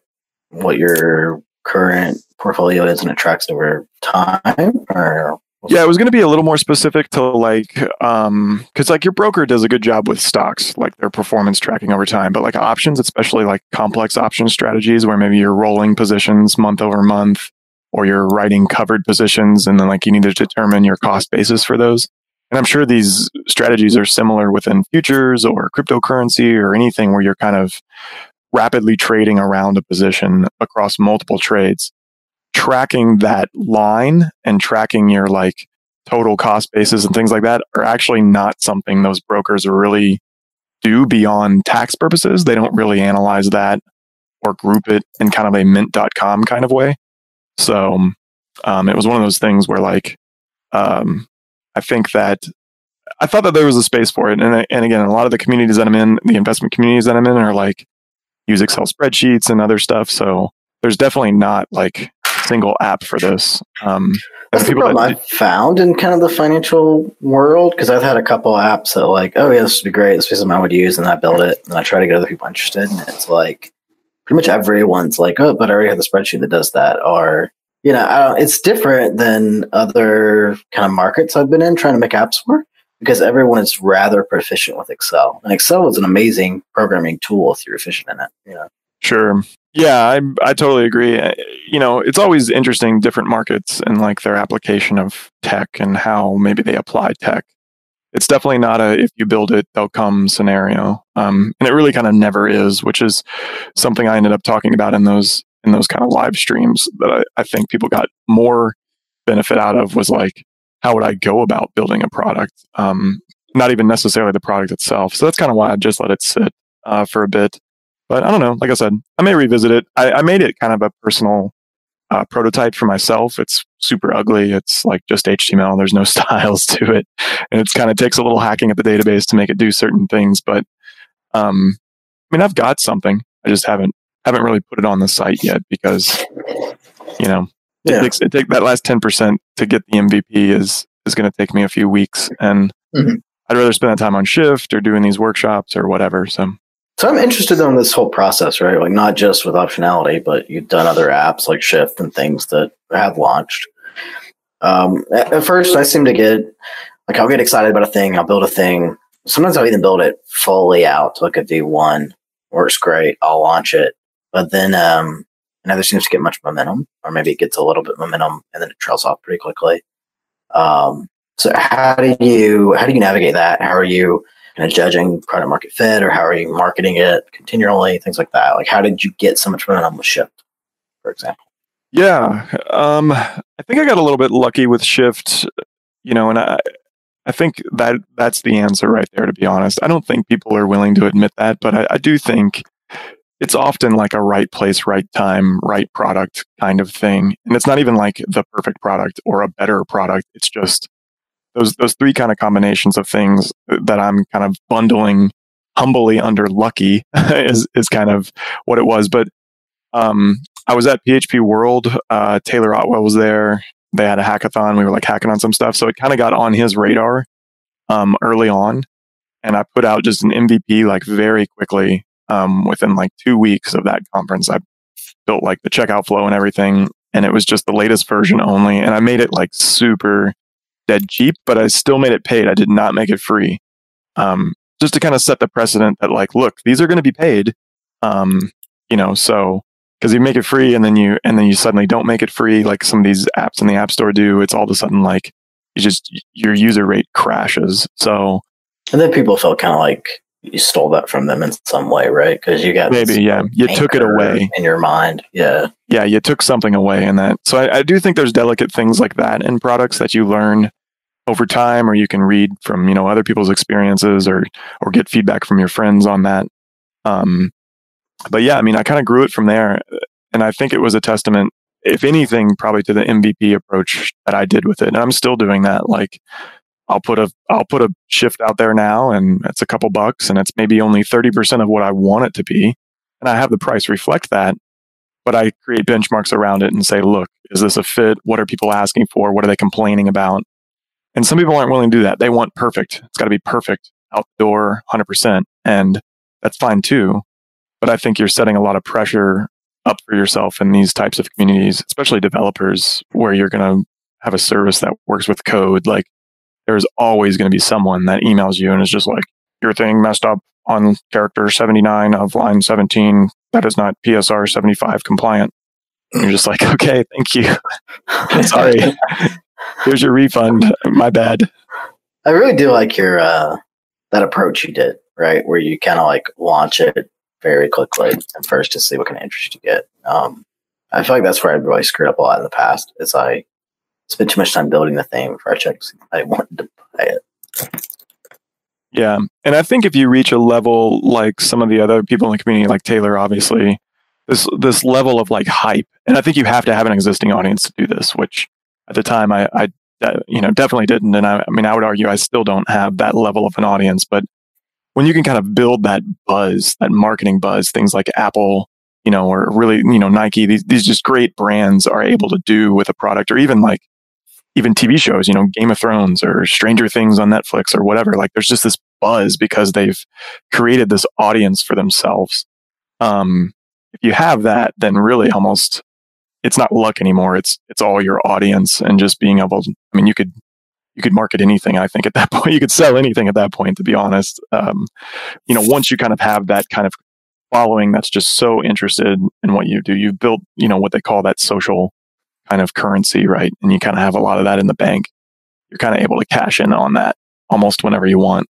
what your current portfolio is and it tracks over time or yeah it was going to be a little more specific to like um because like your broker does a good job with stocks like their performance tracking over time but like options especially like complex option strategies where maybe you're rolling positions month over month or you're writing covered positions and then like you need to determine your cost basis for those and i'm sure these strategies are similar within futures or cryptocurrency or anything where you're kind of rapidly trading around a position across multiple trades, tracking that line and tracking your like total cost basis and things like that are actually not something those brokers really do beyond tax purposes. They don't really analyze that or group it in kind of a mint.com kind of way. So um, it was one of those things where like um, I think that I thought that there was a space for it. And, and again, a lot of the communities that I'm in, the investment communities that I'm in are like, use Excel spreadsheets and other stuff. So there's definitely not like single app for this. Um, That's the problem that, I found in kind of the financial world because I've had a couple apps that like, oh yeah, this would be great. This is something I would use, and I build it, and I try to get other people interested, and it's like pretty much everyone's like, oh, but I already have the spreadsheet that does that, or you know, it's different than other kind of markets I've been in trying to make apps for because everyone is rather proficient with Excel. And Excel is an amazing programming tool if you're efficient in it. You know? Sure. Yeah, I I totally agree. Uh, you know, it's always interesting different markets and like their application of tech and how maybe they apply tech. It's definitely not a if you build it they'll come scenario. Um, and it really kind of never is, which is something I ended up talking about in those in those kind of live streams that I, I think people got more benefit out of was like how would I go about building a product? Um, not even necessarily the product itself. So that's kind of why I just let it sit uh, for a bit. But I don't know. Like I said, I may revisit it. I, I made it kind of a personal uh, prototype for myself. It's super ugly. It's like just HTML. There's no styles to it, and it kind of takes a little hacking at the database to make it do certain things. But um, I mean, I've got something. I just haven't haven't really put it on the site yet because you know it yeah. takes it take that last ten percent to get the MVP is is going to take me a few weeks, and mm-hmm. I'd rather spend that time on shift or doing these workshops or whatever. So, so I'm interested in this whole process, right? Like not just with optionality, but you've done other apps like Shift and things that have launched. Um, at, at first, I seem to get like I'll get excited about a thing, I'll build a thing. Sometimes I'll even build it fully out, like a V1 works great. I'll launch it, but then um, neither seems to get much momentum, or maybe it gets a little bit momentum and then it trails off pretty quickly. Um, so how do you how do you navigate that? How are you kind of judging product market fit, or how are you marketing it continually? Things like that. Like how did you get so much momentum with Shift, for example? Yeah, um, I think I got a little bit lucky with Shift. You know, and I I think that that's the answer right there. To be honest, I don't think people are willing to admit that, but I, I do think it's often like a right place, right time, right product kind of thing. And it's not even like the perfect product or a better product. It's just those those three kind of combinations of things that I'm kind of bundling humbly under lucky is is kind of what it was. But um, I was at PHP World. Uh, Taylor Otwell was there. They had a hackathon. We were like hacking on some stuff, so it kind of got on his radar um, early on. And I put out just an MVP like very quickly um, within like two weeks of that conference. I built like the checkout flow and everything, and it was just the latest version only. And I made it like super dead cheap, but I still made it paid. I did not make it free. Um, just to kind of set the precedent that like, look, these are going to be paid. Um, you know, so because you make it free and then you and then you suddenly don't make it free, like some of these apps in the app store do. It's all of a sudden like you just your user rate crashes. So and then people felt kind of like you stole that from them in some way, right? Because you got maybe yeah, you took it away in your mind. Yeah, yeah, you took something away in that. So I, I do think there's delicate things like that in products that you learn over time, or you can read from you know other people's experiences, or or get feedback from your friends on that. Um, but yeah, I mean, I kind of grew it from there, and I think it was a testament, if anything, probably to the MVP approach that I did with it, and I'm still doing that. Like I'll put a I'll put a shift out there now and it's a couple bucks and it's maybe only 30% of what I want it to be. And I have the price reflect that but I create benchmarks around it and say look is this a fit? What are people asking for? What are they complaining about? And some people aren't willing to do that. They want perfect. It's got to be perfect outdoor 100% and that's fine too. But I think you're setting a lot of pressure up for yourself in these types of communities especially developers where you're going to have a service that works with code. Like there's always going to be someone that emails you and is just like, your thing messed up on character 79 of line 17. That is not PSR 75 compliant. And you're just like, okay, thank you. Sorry. Here's your refund. My bad. I really do like your, uh, that approach you did, right? Where you kind of like launch it very quickly and first to see what kind of interest you get. Um, I feel like that's where I really screwed up a lot in the past. Is I spent too much time building the thing before I checked. I wanted to buy it. Yeah, and I think if you reach a level like some of the other people in the community, like Taylor, obviously, this this level of like hype, and I think you have to have an existing audience to do this. Which at the time I, I you know definitely didn't, and I, I mean I would argue I still don't have that level of an audience. But when you can kind of build that buzz, that marketing buzz, things like Apple, you know, or really you know Nike, these these just great brands are able to do with a product, or even like even TV shows, you know, Game of Thrones or Stranger Things on Netflix or whatever. Like there's just this buzz because they've created this audience for themselves. Um, if you have that, then really almost it's not luck anymore. It's it's all your audience and just being able. To, I mean, you could you could market anything. I think at that point, you could sell anything at that point. To be honest, um, you know, once you kind of have that kind of following that's just so interested in what you do, you've built you know what they call that social kind of currency, right? And you kind of have a lot of that in the bank. You're kind of able to cash in on that almost whenever you want.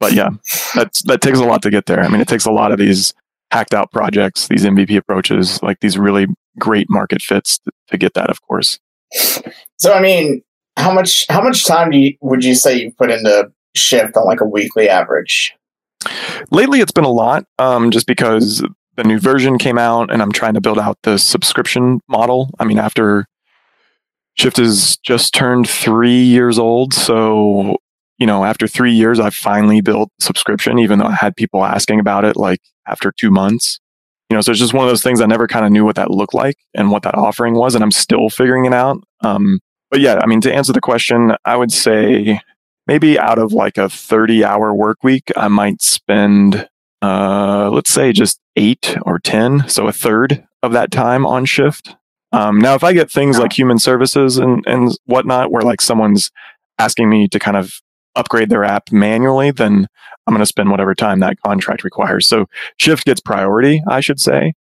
But yeah, that's that takes a lot to get there. I mean, it takes a lot of these hacked out projects, these MVP approaches, like these really great market fits to, to get that, of course. So, I mean, how much how much time do you, would you say you put into Shift on like a weekly average? Lately, it's been a lot, um, just because the new version came out and I'm trying to build out the subscription model. I mean, after Shift is just turned three years old. So, you know, after three years, I finally built subscription, even though I had people asking about it like after two months. You know, so it's just one of those things I never kind of knew what that looked like and what that offering was. And I'm still figuring it out. Um, but yeah, I mean, to answer the question, I would say maybe out of like a 30 hour work week, I might spend uh, let's say just eight or 10, so a third of that time on shift. Um, now, if I get things like Human Shifts and, and whatnot, where like someone's asking me to kind of upgrade their app manually, then I'm going to spend whatever time that contract requires. So shift gets priority, I should say.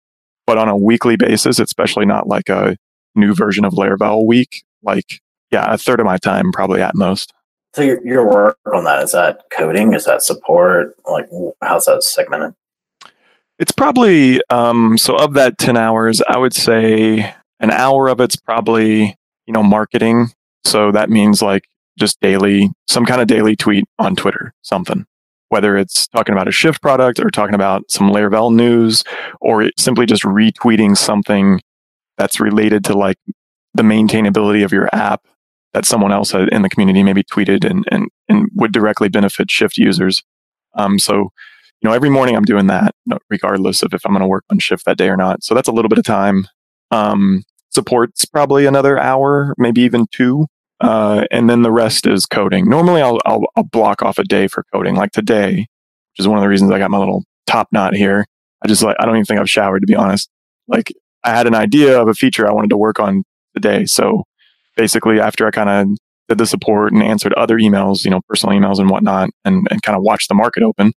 But on a weekly basis, especially not like a new version of Laravel week, like, yeah, a third of my time probably at most. So your, your work on that is that coding? Is that support? Like how's that segmented? It's probably um, so of that ten hours, I would say an hour of it's probably you know marketing. So that means like just daily, some kind of daily tweet on Twitter, something. Whether it's talking about a shift product or talking about some Laravel news or simply just retweeting something that's related to like the maintainability of your app that someone else in the community maybe tweeted and, and, and would directly benefit Shift users. Um, so, you know, every morning I'm doing that, regardless of if I'm going to work on Shift that day or not. So that's a little bit of time. Um, support's probably another hour, maybe even two. Uh, and then the rest is coding. Normally I'll, I'll, I'll block off a day for coding, like today, which is one of the reasons I got my little top knot here. I just like, I don't even think I've showered to be honest. Like I had an idea of a feature I wanted to work on today. So basically after I kind of did the support and answered other emails, you know, personal emails and whatnot, and, and kind of watched the market open,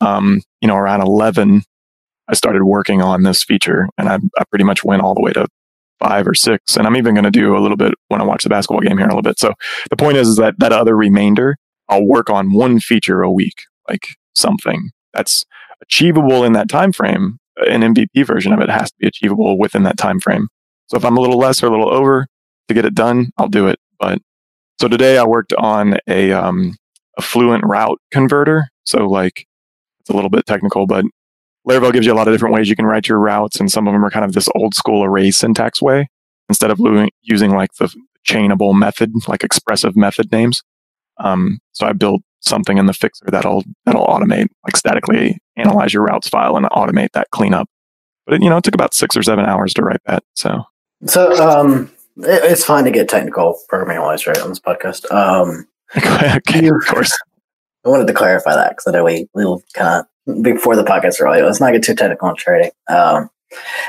um, you know, around 11, I started working on this feature and I, I pretty much went all the way to five or six. And I'm even going to do a little bit when I watch the basketball game here in a little bit. So the point is, is that that other remainder, I'll work on one feature a week, like something that's achievable in that time frame. An MVP version of it has to be achievable within that time frame. So if I'm a little less or a little over to get it done, I'll do it. But so today I worked on a um, a fluent route converter. So like it's a little bit technical, but Laravel gives you a lot of different ways you can write your routes, and some of them are kind of this old school array syntax way instead of using like the chainable method, like expressive method names. Um, so I built something in the fixer that'll that'll automate, like statically analyze your routes file and automate that cleanup. But it, you know, it took about six or seven hours to write that. So, so um, it, it's fine to get technical programming wise, right, on this podcast. Um, okay, of course. I wanted to clarify that because I know we we kind of before the podcast earlier. Let's not get too technical on trading. Um,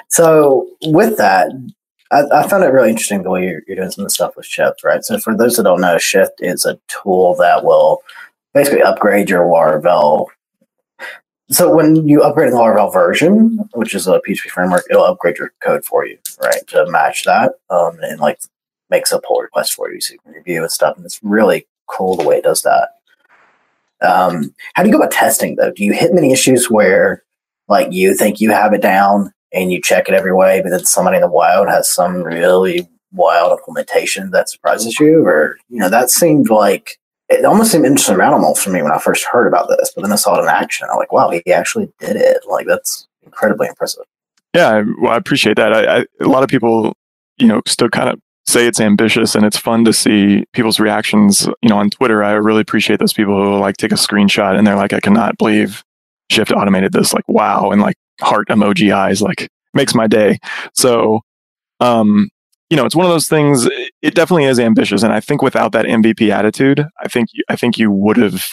so with that, I, I, found it really interesting the way you're, you're, doing some of the stuff with Shift, right? So for those that don't know, Shift is a tool that will basically upgrade your Laravel. So when you upgrade the Laravel version, which is a PHP framework, it'll upgrade your code for you, right, to match that, um, and like makes a pull request for you so you can review and stuff. And it's really cool the way it does that. Um, how do you go about testing though? Do you hit many issues where like you think you have it down and you check it every way, but then somebody in the wild has some really wild implementation that surprises you? Or, you know, that seemed like it almost seemed insurmountable for me when I first heard about this, but then I saw it in action. I'm like, wow, he actually did it. Like that's incredibly impressive. Yeah, well, I appreciate that. I, I, a lot of people, you know, still kind of say it's ambitious and it's fun to see people's reactions you know on twitter. I really appreciate those people who like take a screenshot and they're like i cannot believe shift automated this. Like wow. And like heart emoji eyes like makes my day. So um you know it's one of those things it definitely is ambitious. And i think without that mvp attitude i think i think you would have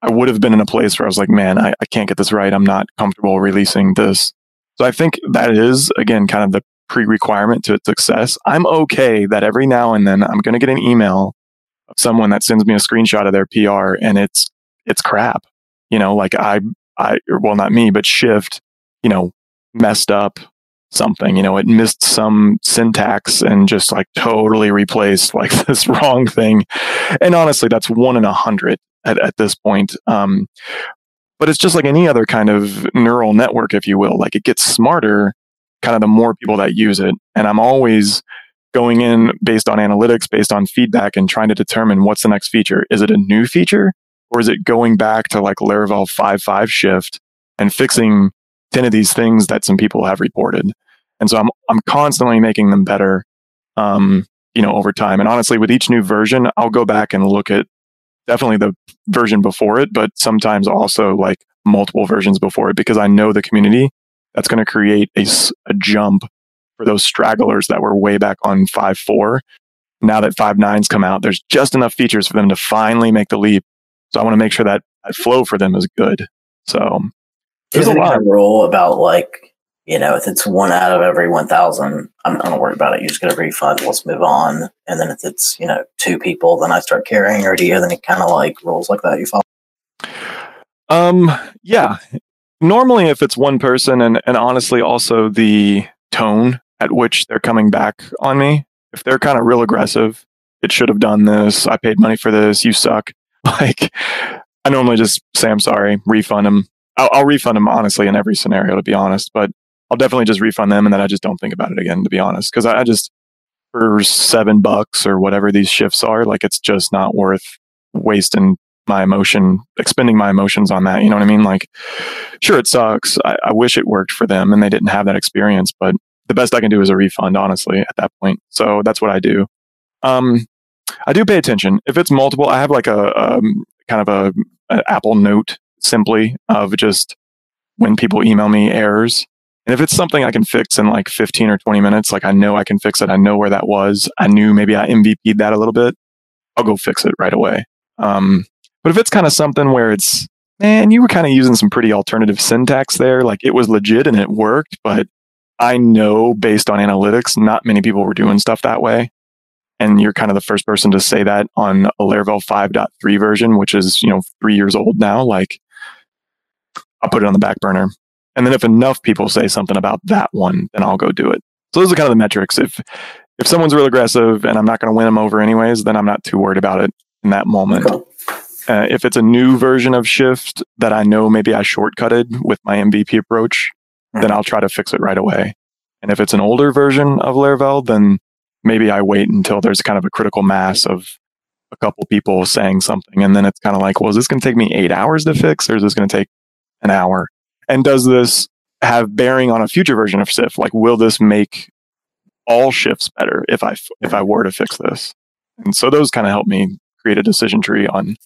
i would have been in a place where i was like man I, I can't get this right. I'm not comfortable releasing this. So i think that is again kind of the pre-requirement to its success. I'm okay that every now and then I'm going to get an email of someone that sends me a screenshot of their PR and it's it's crap. You know, like I I well not me, but Shift, you know, messed up something. You know, it missed some syntax and just like totally replaced like this wrong thing. And honestly, that's one in a hundred at, at this point. Um, but it's just like any other kind of neural network, if you will. Like it gets smarter kind of the more people that use it. And I'm always going in based on analytics, based on feedback, and trying to determine what's the next feature. Is it a new feature or is it going back to like Laravel 5.5 shift and fixing 10 of these things that some people have reported? And so I'm, I'm constantly making them better, um, you know, over time. And honestly, with each new version, I'll go back and look at definitely the version before it, but sometimes also like multiple versions before it because I know the community that's going to create a, a jump for those stragglers that were way back on 5.4. Now that 5.9's come out, there's just enough features for them to finally make the leap. So I want to make sure that that flow for them is good. So there's a lot of rule about like, you know, if it's one out of every 1,000, I'm not going to worry about it. You just get a refund. Let's move on. And then if it's, you know, two people, then I start caring. Or do you have any kind of like rules like that you follow? Um, yeah, normally if it's one person and, and honestly also the tone at which they're coming back on me if they're kind of real aggressive it should have done this i paid money for this you suck. Like i normally just say i'm sorry refund them I'll, I'll refund them honestly in every scenario to be honest but i'll definitely just refund them and then i just don't think about it again to be honest because I, I just for seven bucks or whatever these shifts are like it's just not worth wasting my emotion, expending my emotions on that. You know what I mean? Like, sure, it sucks. I, I, wish it worked for them and they didn't have that experience, but the best I can do is a refund, honestly, at that point. So that's what I do. Um, I do pay attention. If it's multiple, I have like a, um, kind of a, a Apple note simply of just when people email me errors. And if it's something I can fix in like 15 or 20 minutes, like I know I can fix it. I know where that was. I knew maybe I MVP'd that a little bit. I'll go fix it right away. Um, but if it's kind of something where it's man, you were kind of using some pretty alternative syntax there. Like it was legit and it worked, but I know based on analytics, not many people were doing stuff that way. And you're kind of the first person to say that on a Laravel 5.3 version, which is, you know, three years old now. Like I'll put it on the back burner. And then if enough people say something about that one, then I'll go do it. So those are kind of the metrics. If if someone's real aggressive and I'm not going to win them over anyways, then I'm not too worried about it in that moment. Cool. Uh, if it's a new version of Shift that I know maybe I shortcutted with my MVP approach, mm-hmm. then I'll try to fix it right away. And if it's an older version of Laravel, then maybe I wait until there's kind of a critical mass of a couple people saying something. And then it's kind of like, well, is this going to take me eight hours to fix or is this going to take an hour? And does this have bearing on a future version of Shift? Like, will this make all shifts better if I, if I were to fix this? And so those kind of help me create a decision tree on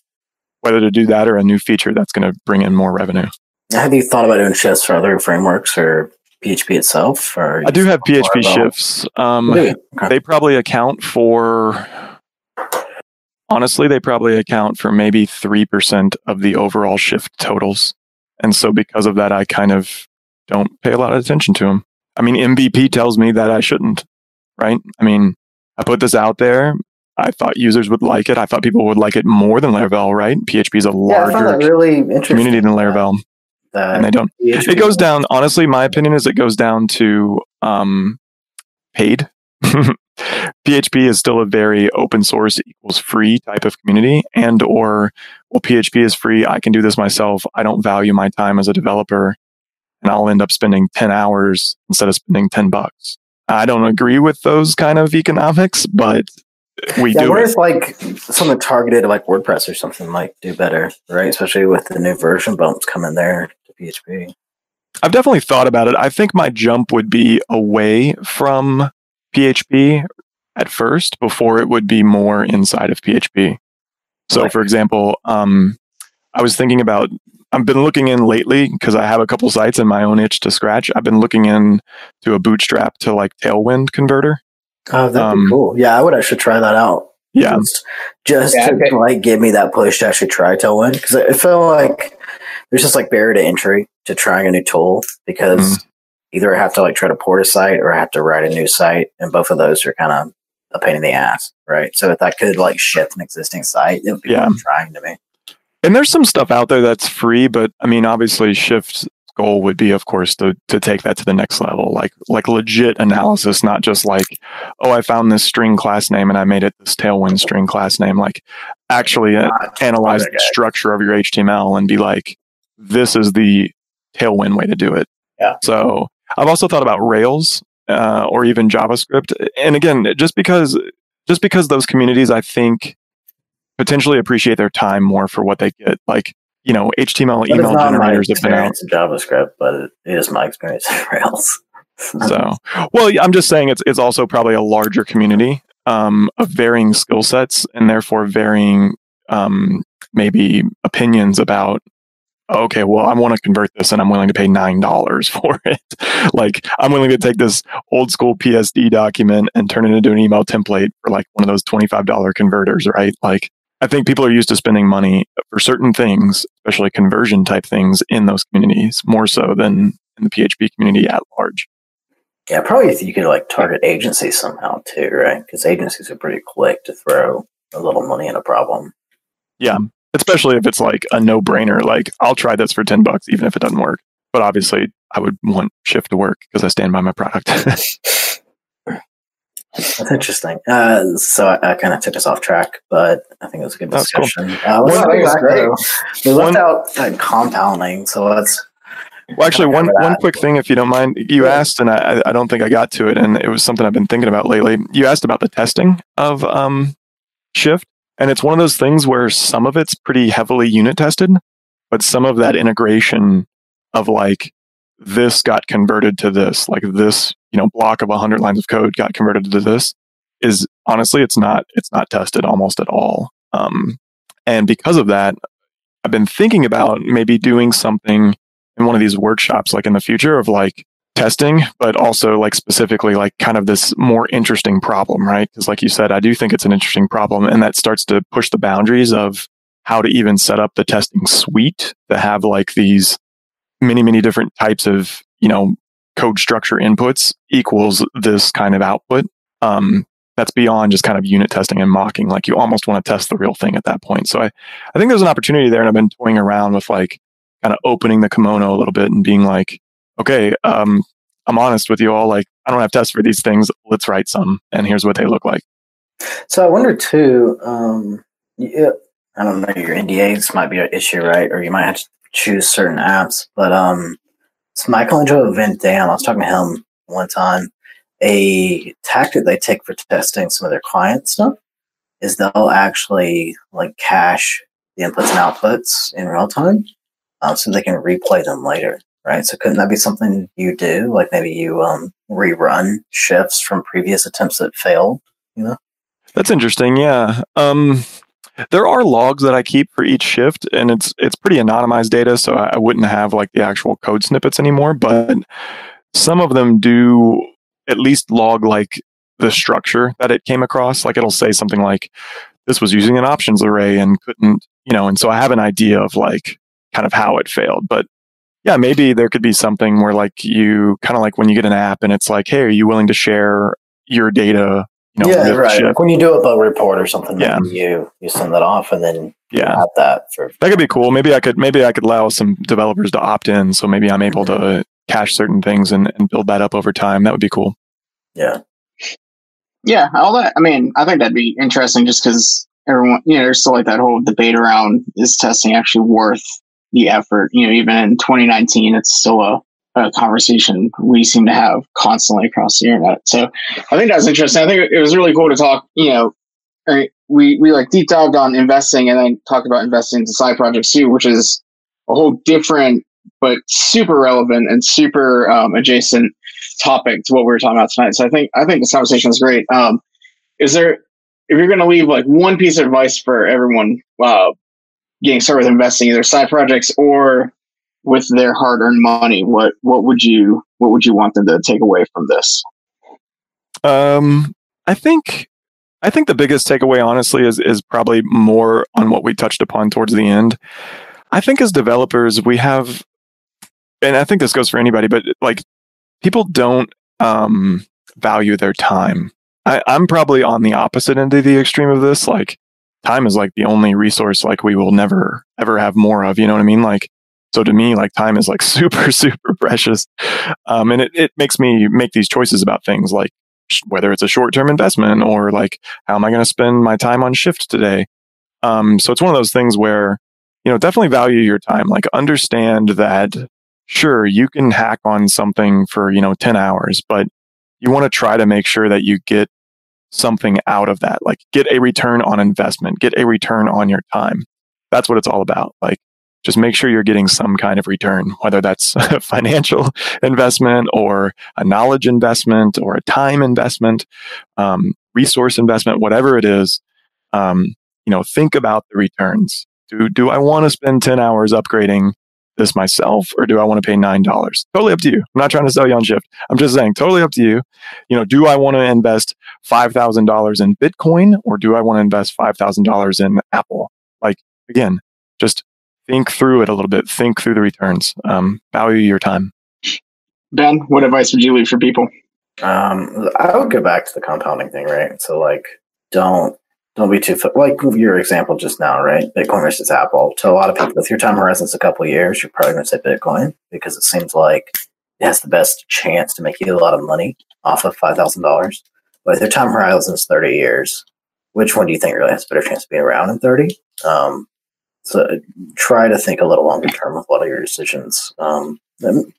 whether to do that or a new feature that's going to bring in more revenue. Have you thought about doing shifts for other frameworks or PHP itself? Or I do have PHP shifts. Um, okay. They probably account for, honestly, they probably account for maybe 3% of the overall shift totals. And so because of that, I kind of don't pay a lot of attention to them. I mean, MVP tells me that I shouldn't, right? I mean, I put this out there. I thought users would like it. I thought people would like it more than Laravel, right? PHP is a larger yeah, really community than Laravel. and they don't. PHP it goes down. Honestly, my opinion is it goes down to um, paid. PHP is still a very open source equals free type of community, and or well, PHP is free. I can do this myself. I don't value my time as a developer, and I'll end up spending ten hours instead of spending ten bucks. I don't agree with those kind of economics, but we yeah, do. Whereas it. like something targeted like WordPress or something might do better, right? Especially with the new version bumps coming there to PHP. I've definitely thought about it. I think my jump would be away from PHP at first before it would be more inside of PHP. So, like, for example, um, I was thinking about. I've been looking in lately because I have a couple sites in my own itch to scratch. I've been looking in to a Bootstrap to like Tailwind converter. Oh, that'd um, be cool. Yeah, I would actually try that out. Yeah, just, just yeah, to like give me that push to actually try Tailwind because I feel like there's just like barrier to entry to trying a new tool because mm. either I have to like try to port a site or I have to write a new site, and both of those are kind of a pain in the ass, right? So if that could like shift an existing site, it would be yeah. trying to me. And there's some stuff out there that's free, but I mean, obviously, Shift goal would be, of course, to to take that to the next level, like like legit analysis, not just like, oh, I found this string class name and I made it this Tailwind string class name. Like, actually uh, analyze the structure of your HTML and be like, this is the Tailwind way to do it. Yeah. So I've also thought about Rails uh, or even JavaScript, and again, just because just because those communities, I think potentially appreciate their time more for what they get. Like you know, HTML email generators have been out. In JavaScript, but it is my experience in Rails. so, well, I'm just saying it's it's also probably a larger community um, of varying skill sets and therefore varying um, maybe opinions about. Okay, well, I want to convert this, and I'm willing to pay nine dollars for it. like, I'm willing to take this old school PSD document and turn it into an email template for like one of those twenty five dollar converters, right? Like, I think people are used to spending money for certain things, especially conversion type things in those communities, more so than in the PHP community at large. Yeah, probably if you could like target agencies somehow too, right? Because agencies are pretty quick to throw a little money at a problem. Yeah, especially if it's like a no brainer. Like, I'll try this for 10 bucks, even if it doesn't work. But obviously, I would want Shift to work because I stand by my product. That's interesting. Uh, so I, I kind of took us off track, but I think it was a good discussion. Cool. Uh, one, great. We left one, out uh, compounding, so let's. Well, actually, one one quick thing, if you don't mind, you asked, and I, I don't think I got to it, and it was something I've been thinking about lately. You asked about the testing of um, Shift, and it's one of those things where some of it's pretty heavily unit tested, but some of that integration of like this got converted to this, like this, you know, block of 100 lines of code got converted to this is honestly, it's not, it's not tested almost at all. Um, and because of that, I've been thinking about maybe doing something in one of these workshops, like in the future of like testing, but also like specifically like kind of this more interesting problem, right? Because like you said, I do think it's an interesting problem and that starts to push the boundaries of how to even set up the testing suite to have like these many, many different types of, you know, code structure inputs equals this kind of output. Um, that's beyond just kind of unit testing and mocking. Like you almost want to test the real thing at that point. So I, I think there's an opportunity there. And I've been toying around with like kind of opening the kimono a little bit and being like, okay, um, I'm honest with you all. Like I don't have tests for these things. Let's write some. And here's what they look like. So I wonder too, um, yeah, I don't know, your NDAs might be an issue, right? Or you might have to choose certain apps. But um, it's Michelangelo Van Dam. I was talking to him one time. A tactic they take for testing some of their client stuff is they'll actually like cache the inputs and outputs in real time um, so they can replay them later, right? So couldn't that be something you do? Like maybe you um, rerun shifts from previous attempts that failed, you know? That's interesting. Yeah. Um, there are logs that I keep for each shift, and it's it's pretty anonymized data, so I wouldn't have like the actual code snippets anymore. But some of them do at least log like the structure that it came across. Like it'll say something like, "This was using an options array and couldn't," you know. And so I have an idea of like kind of how it failed. But yeah, maybe there could be something where like you kind of like when you get an app and it's like, "Hey, are you willing to share your data you know, yeah, right. Like when you do a bug report or something, yeah. you you send that off and then yeah, have that for that could be cool. Maybe I could maybe I could allow some developers to opt in, so maybe I'm able mm-hmm. to cache certain things and, and build that up over time. That would be cool. Yeah, yeah. All that. I mean, I think that'd be interesting, just because everyone, you know, there's still like that whole debate around is testing actually worth the effort. You know, even in 2019, it's still a a conversation we seem to have constantly across the internet. So I think that's interesting. I think it was really cool to talk, you know, we, we like deep dived on investing and then talked about investing into side projects too, which is a whole different, but super relevant and super um, adjacent topic to what we were talking about tonight. So I think, I think this conversation is great. Um, is there, if you're going to leave like one piece of advice for everyone, uh, getting started with investing, either side projects or with their hard-earned money, what what would you what would you want them to take away from this? Um, I think I think the biggest takeaway, honestly, is is probably more on what we touched upon towards the end. I think as developers, we have, and I think this goes for anybody, but like people don't um, value their time. I, I'm probably on the opposite end of the extreme of this. Like time is like the only resource like we will never ever have more of. You know what I mean? Like so to me, like time is like super, super precious. Um, and it, it makes me make these choices about things like sh- whether it's a short term investment or like how am I going to spend my time on shift today? Um, so it's one of those things where, you know, definitely value your time. Like understand that sure, you can hack on something for, you know, 10 hours, but you want to try to make sure that you get something out of that. Like get a return on investment, get a return on your time. That's what it's all about. Like just make sure you're getting some kind of return, whether that's a financial investment or a knowledge investment or a time investment, um, resource investment, whatever it is. Um, you know, think about the returns. Do do I want to spend ten hours upgrading this myself, or do I want to pay nine dollars? Totally up to you. I'm not trying to sell you on shift. I'm just saying, totally up to you. You know, do I want to invest five thousand dollars in Bitcoin, or do I want to invest five thousand dollars in Apple? Like again, just think through it a little bit. Think through the returns. Um, value your time. Ben, what advice would you leave for people? Um, I would go back to the compounding thing, right? So like, don't don't be too like your example just now, right? Bitcoin versus Apple. To a lot of people, if your time horizon's a couple years, you're probably going to say Bitcoin because it seems like it has the best chance to make you a lot of money off of five thousand dollars. But if your time horizon is thirty years, which one do you think really has a better chance of being around in thirty? Um, so try to think a little longer term with a lot of your decisions. Um,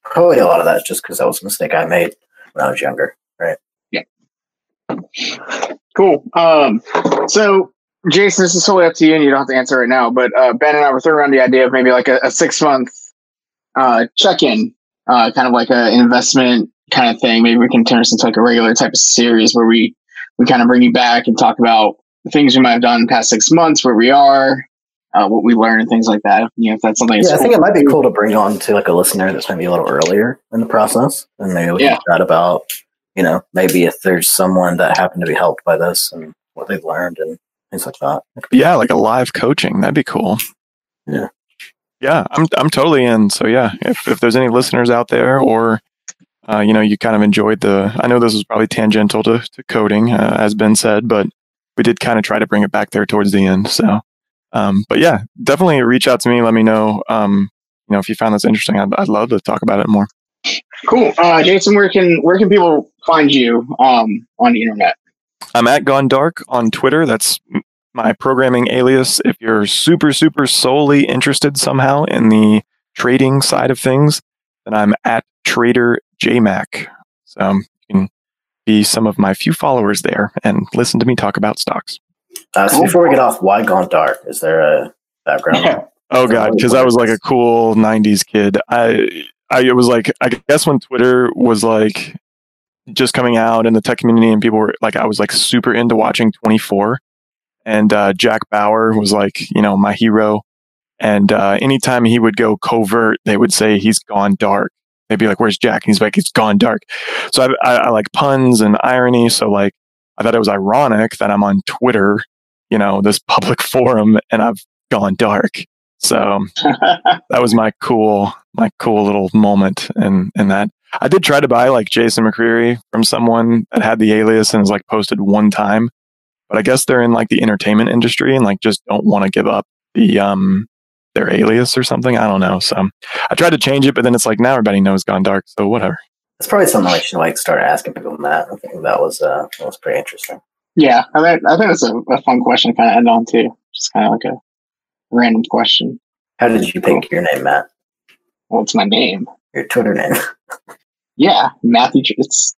probably a lot of that just because that was a mistake I made when I was younger, right? Yeah. Cool. Um, so, Jason, this is totally up to you, and you don't have to answer right now. But uh, Ben and I were throwing around the idea of maybe like a, a six month uh, check in, uh, kind of like an investment kind of thing. Maybe we can turn this into like a regular type of series where we we kind of bring you back and talk about things we might have done in the past six months, where we are, uh, what we learn and things like that. You know, if that's something. Yeah, I think it might be cool to bring on to like a listener that's maybe a little earlier in the process, and maybe we yeah. can chat about, you know, maybe if there's someone that happened to be helped by this and what they've learned, and things like that. Yeah, like a live coaching. That'd be cool. Yeah. Yeah, I'm I'm totally in. So yeah, if if there's any listeners out there or uh, you know, you kind of enjoyed the I know this was probably tangential to, to coding, uh, as Ben said, but we did kind of try to bring it back there towards the end. So um, but yeah, definitely reach out to me, let me know um, you know, if you found this interesting, I'd, I'd love to talk about it more. Cool. Uh, Jason, where can where can people find you um, on the internet? I'm at Gone Dark on Twitter. That's my programming alias. If you're super, super solely interested somehow in the trading side of things, then I'm at Trader JMac. So you can be some of my few followers there and listen to me talk about stocks. Uh, so before we get off, why Gone Dark? Is there a background? Oh god, because I was like a cool '90s kid. I, I it was like I guess when Twitter was like just coming out in the tech community and people were like I was like super into watching 24 and uh, Jack Bauer was like you know my hero. And uh, anytime he would go covert they would say he's gone dark. They'd be like where's Jack? And he's like he's gone dark. So I, I, I like puns and irony. So like I thought it was ironic that I'm on Twitter you know this public forum and I've gone dark so that was my cool my cool little moment and and that I did try to buy like Jason McCreary from someone that had the alias and is like posted one time, but I guess they're in like the entertainment industry and like just don't want to give up the um their alias or something. I don't know. So I tried to change it, but then it's like now everybody knows Gone Dark, so whatever. It's probably something I should like start asking people that. I think that was uh that was pretty interesting. Yeah, I think I think it's a, a fun question to kind of end on too. Just kind of like a random question. How did you pick your name, Matt? Well, it's my name. Your Twitter name. Yeah, Matthew. It's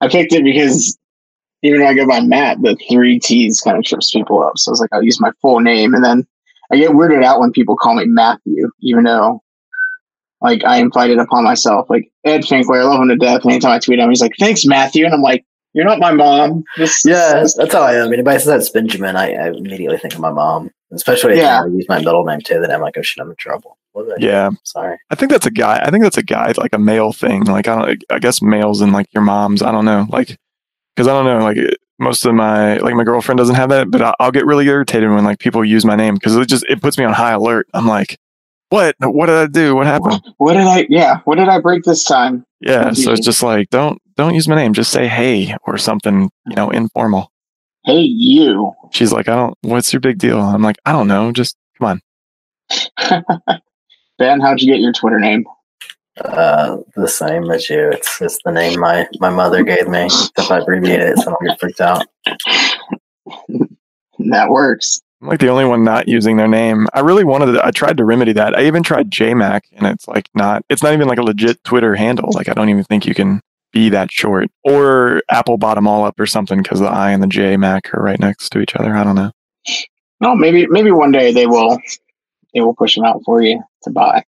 I picked it because even though I go by Matt, the three T's kind of trips people up. So I was like, I'll use my full name, and then I get weirded out when people call me Matthew, even though like I invited upon myself. Like Ed Finkler, I love him to death. Anytime I tweet him, he's like, "Thanks, Matthew," and I'm like, "You're not my mom." This, yeah, that's how I am. Anybody says that's Benjamin, I, I immediately think of my mom. Especially if Yeah. I use my middle name too, then I'm like, oh shit, I'm in trouble. What do? Yeah. Sorry. I think that's a guy. I think that's a guy, like a male thing. Like I don't. I guess males and like your moms. I don't know. Like because I don't know. Like most of my like my girlfriend doesn't have that, but I'll, I'll get really irritated when like people use my name because it just it puts me on high alert. I'm like, what? What did I do? What happened? What did I? Yeah, what did I break this time? Yeah. So it's just like don't don't use my name. Just say hey or something. You know, informal. Hey, you. She's like, I don't. What's your big deal? I'm like, I don't know. Just come on. Ben, how'd you get your Twitter name? Uh, the same as you. It's just the name my, my mother gave me. If I abbreviate it, so I don't get freaked out. That works. I'm like the only one not using their name. I really wanted to, I tried to remedy that. I even tried JMac and it's like not, it's not even like a legit Twitter handle. Like I don't even think you can be that short. Or Apple bottom all up or something because the I and the JMac are right next to each other. I don't know. No, maybe maybe one day they will they will push them out for you to buy.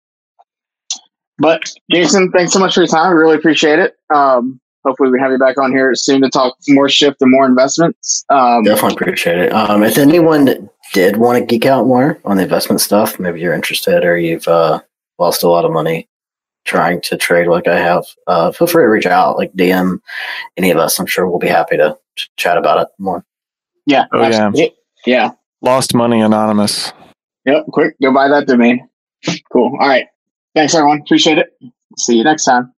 But Jason, thanks so much for your time. We really appreciate it. Um, hopefully we have you back on here soon to talk more shift and more investments. Um, Definitely appreciate it. Um, if anyone did want to geek out more on the investment stuff, maybe you're interested or you've uh, lost a lot of money trying to trade like I have, uh, feel free to reach out, like DM any of us. I'm sure we'll be happy to ch- chat about it more. yeah, Oh, yeah. yeah. Lost Money Anonymous. Yep, quick, go buy that domain. Cool. All right. Thanks everyone. Appreciate it. See you next time.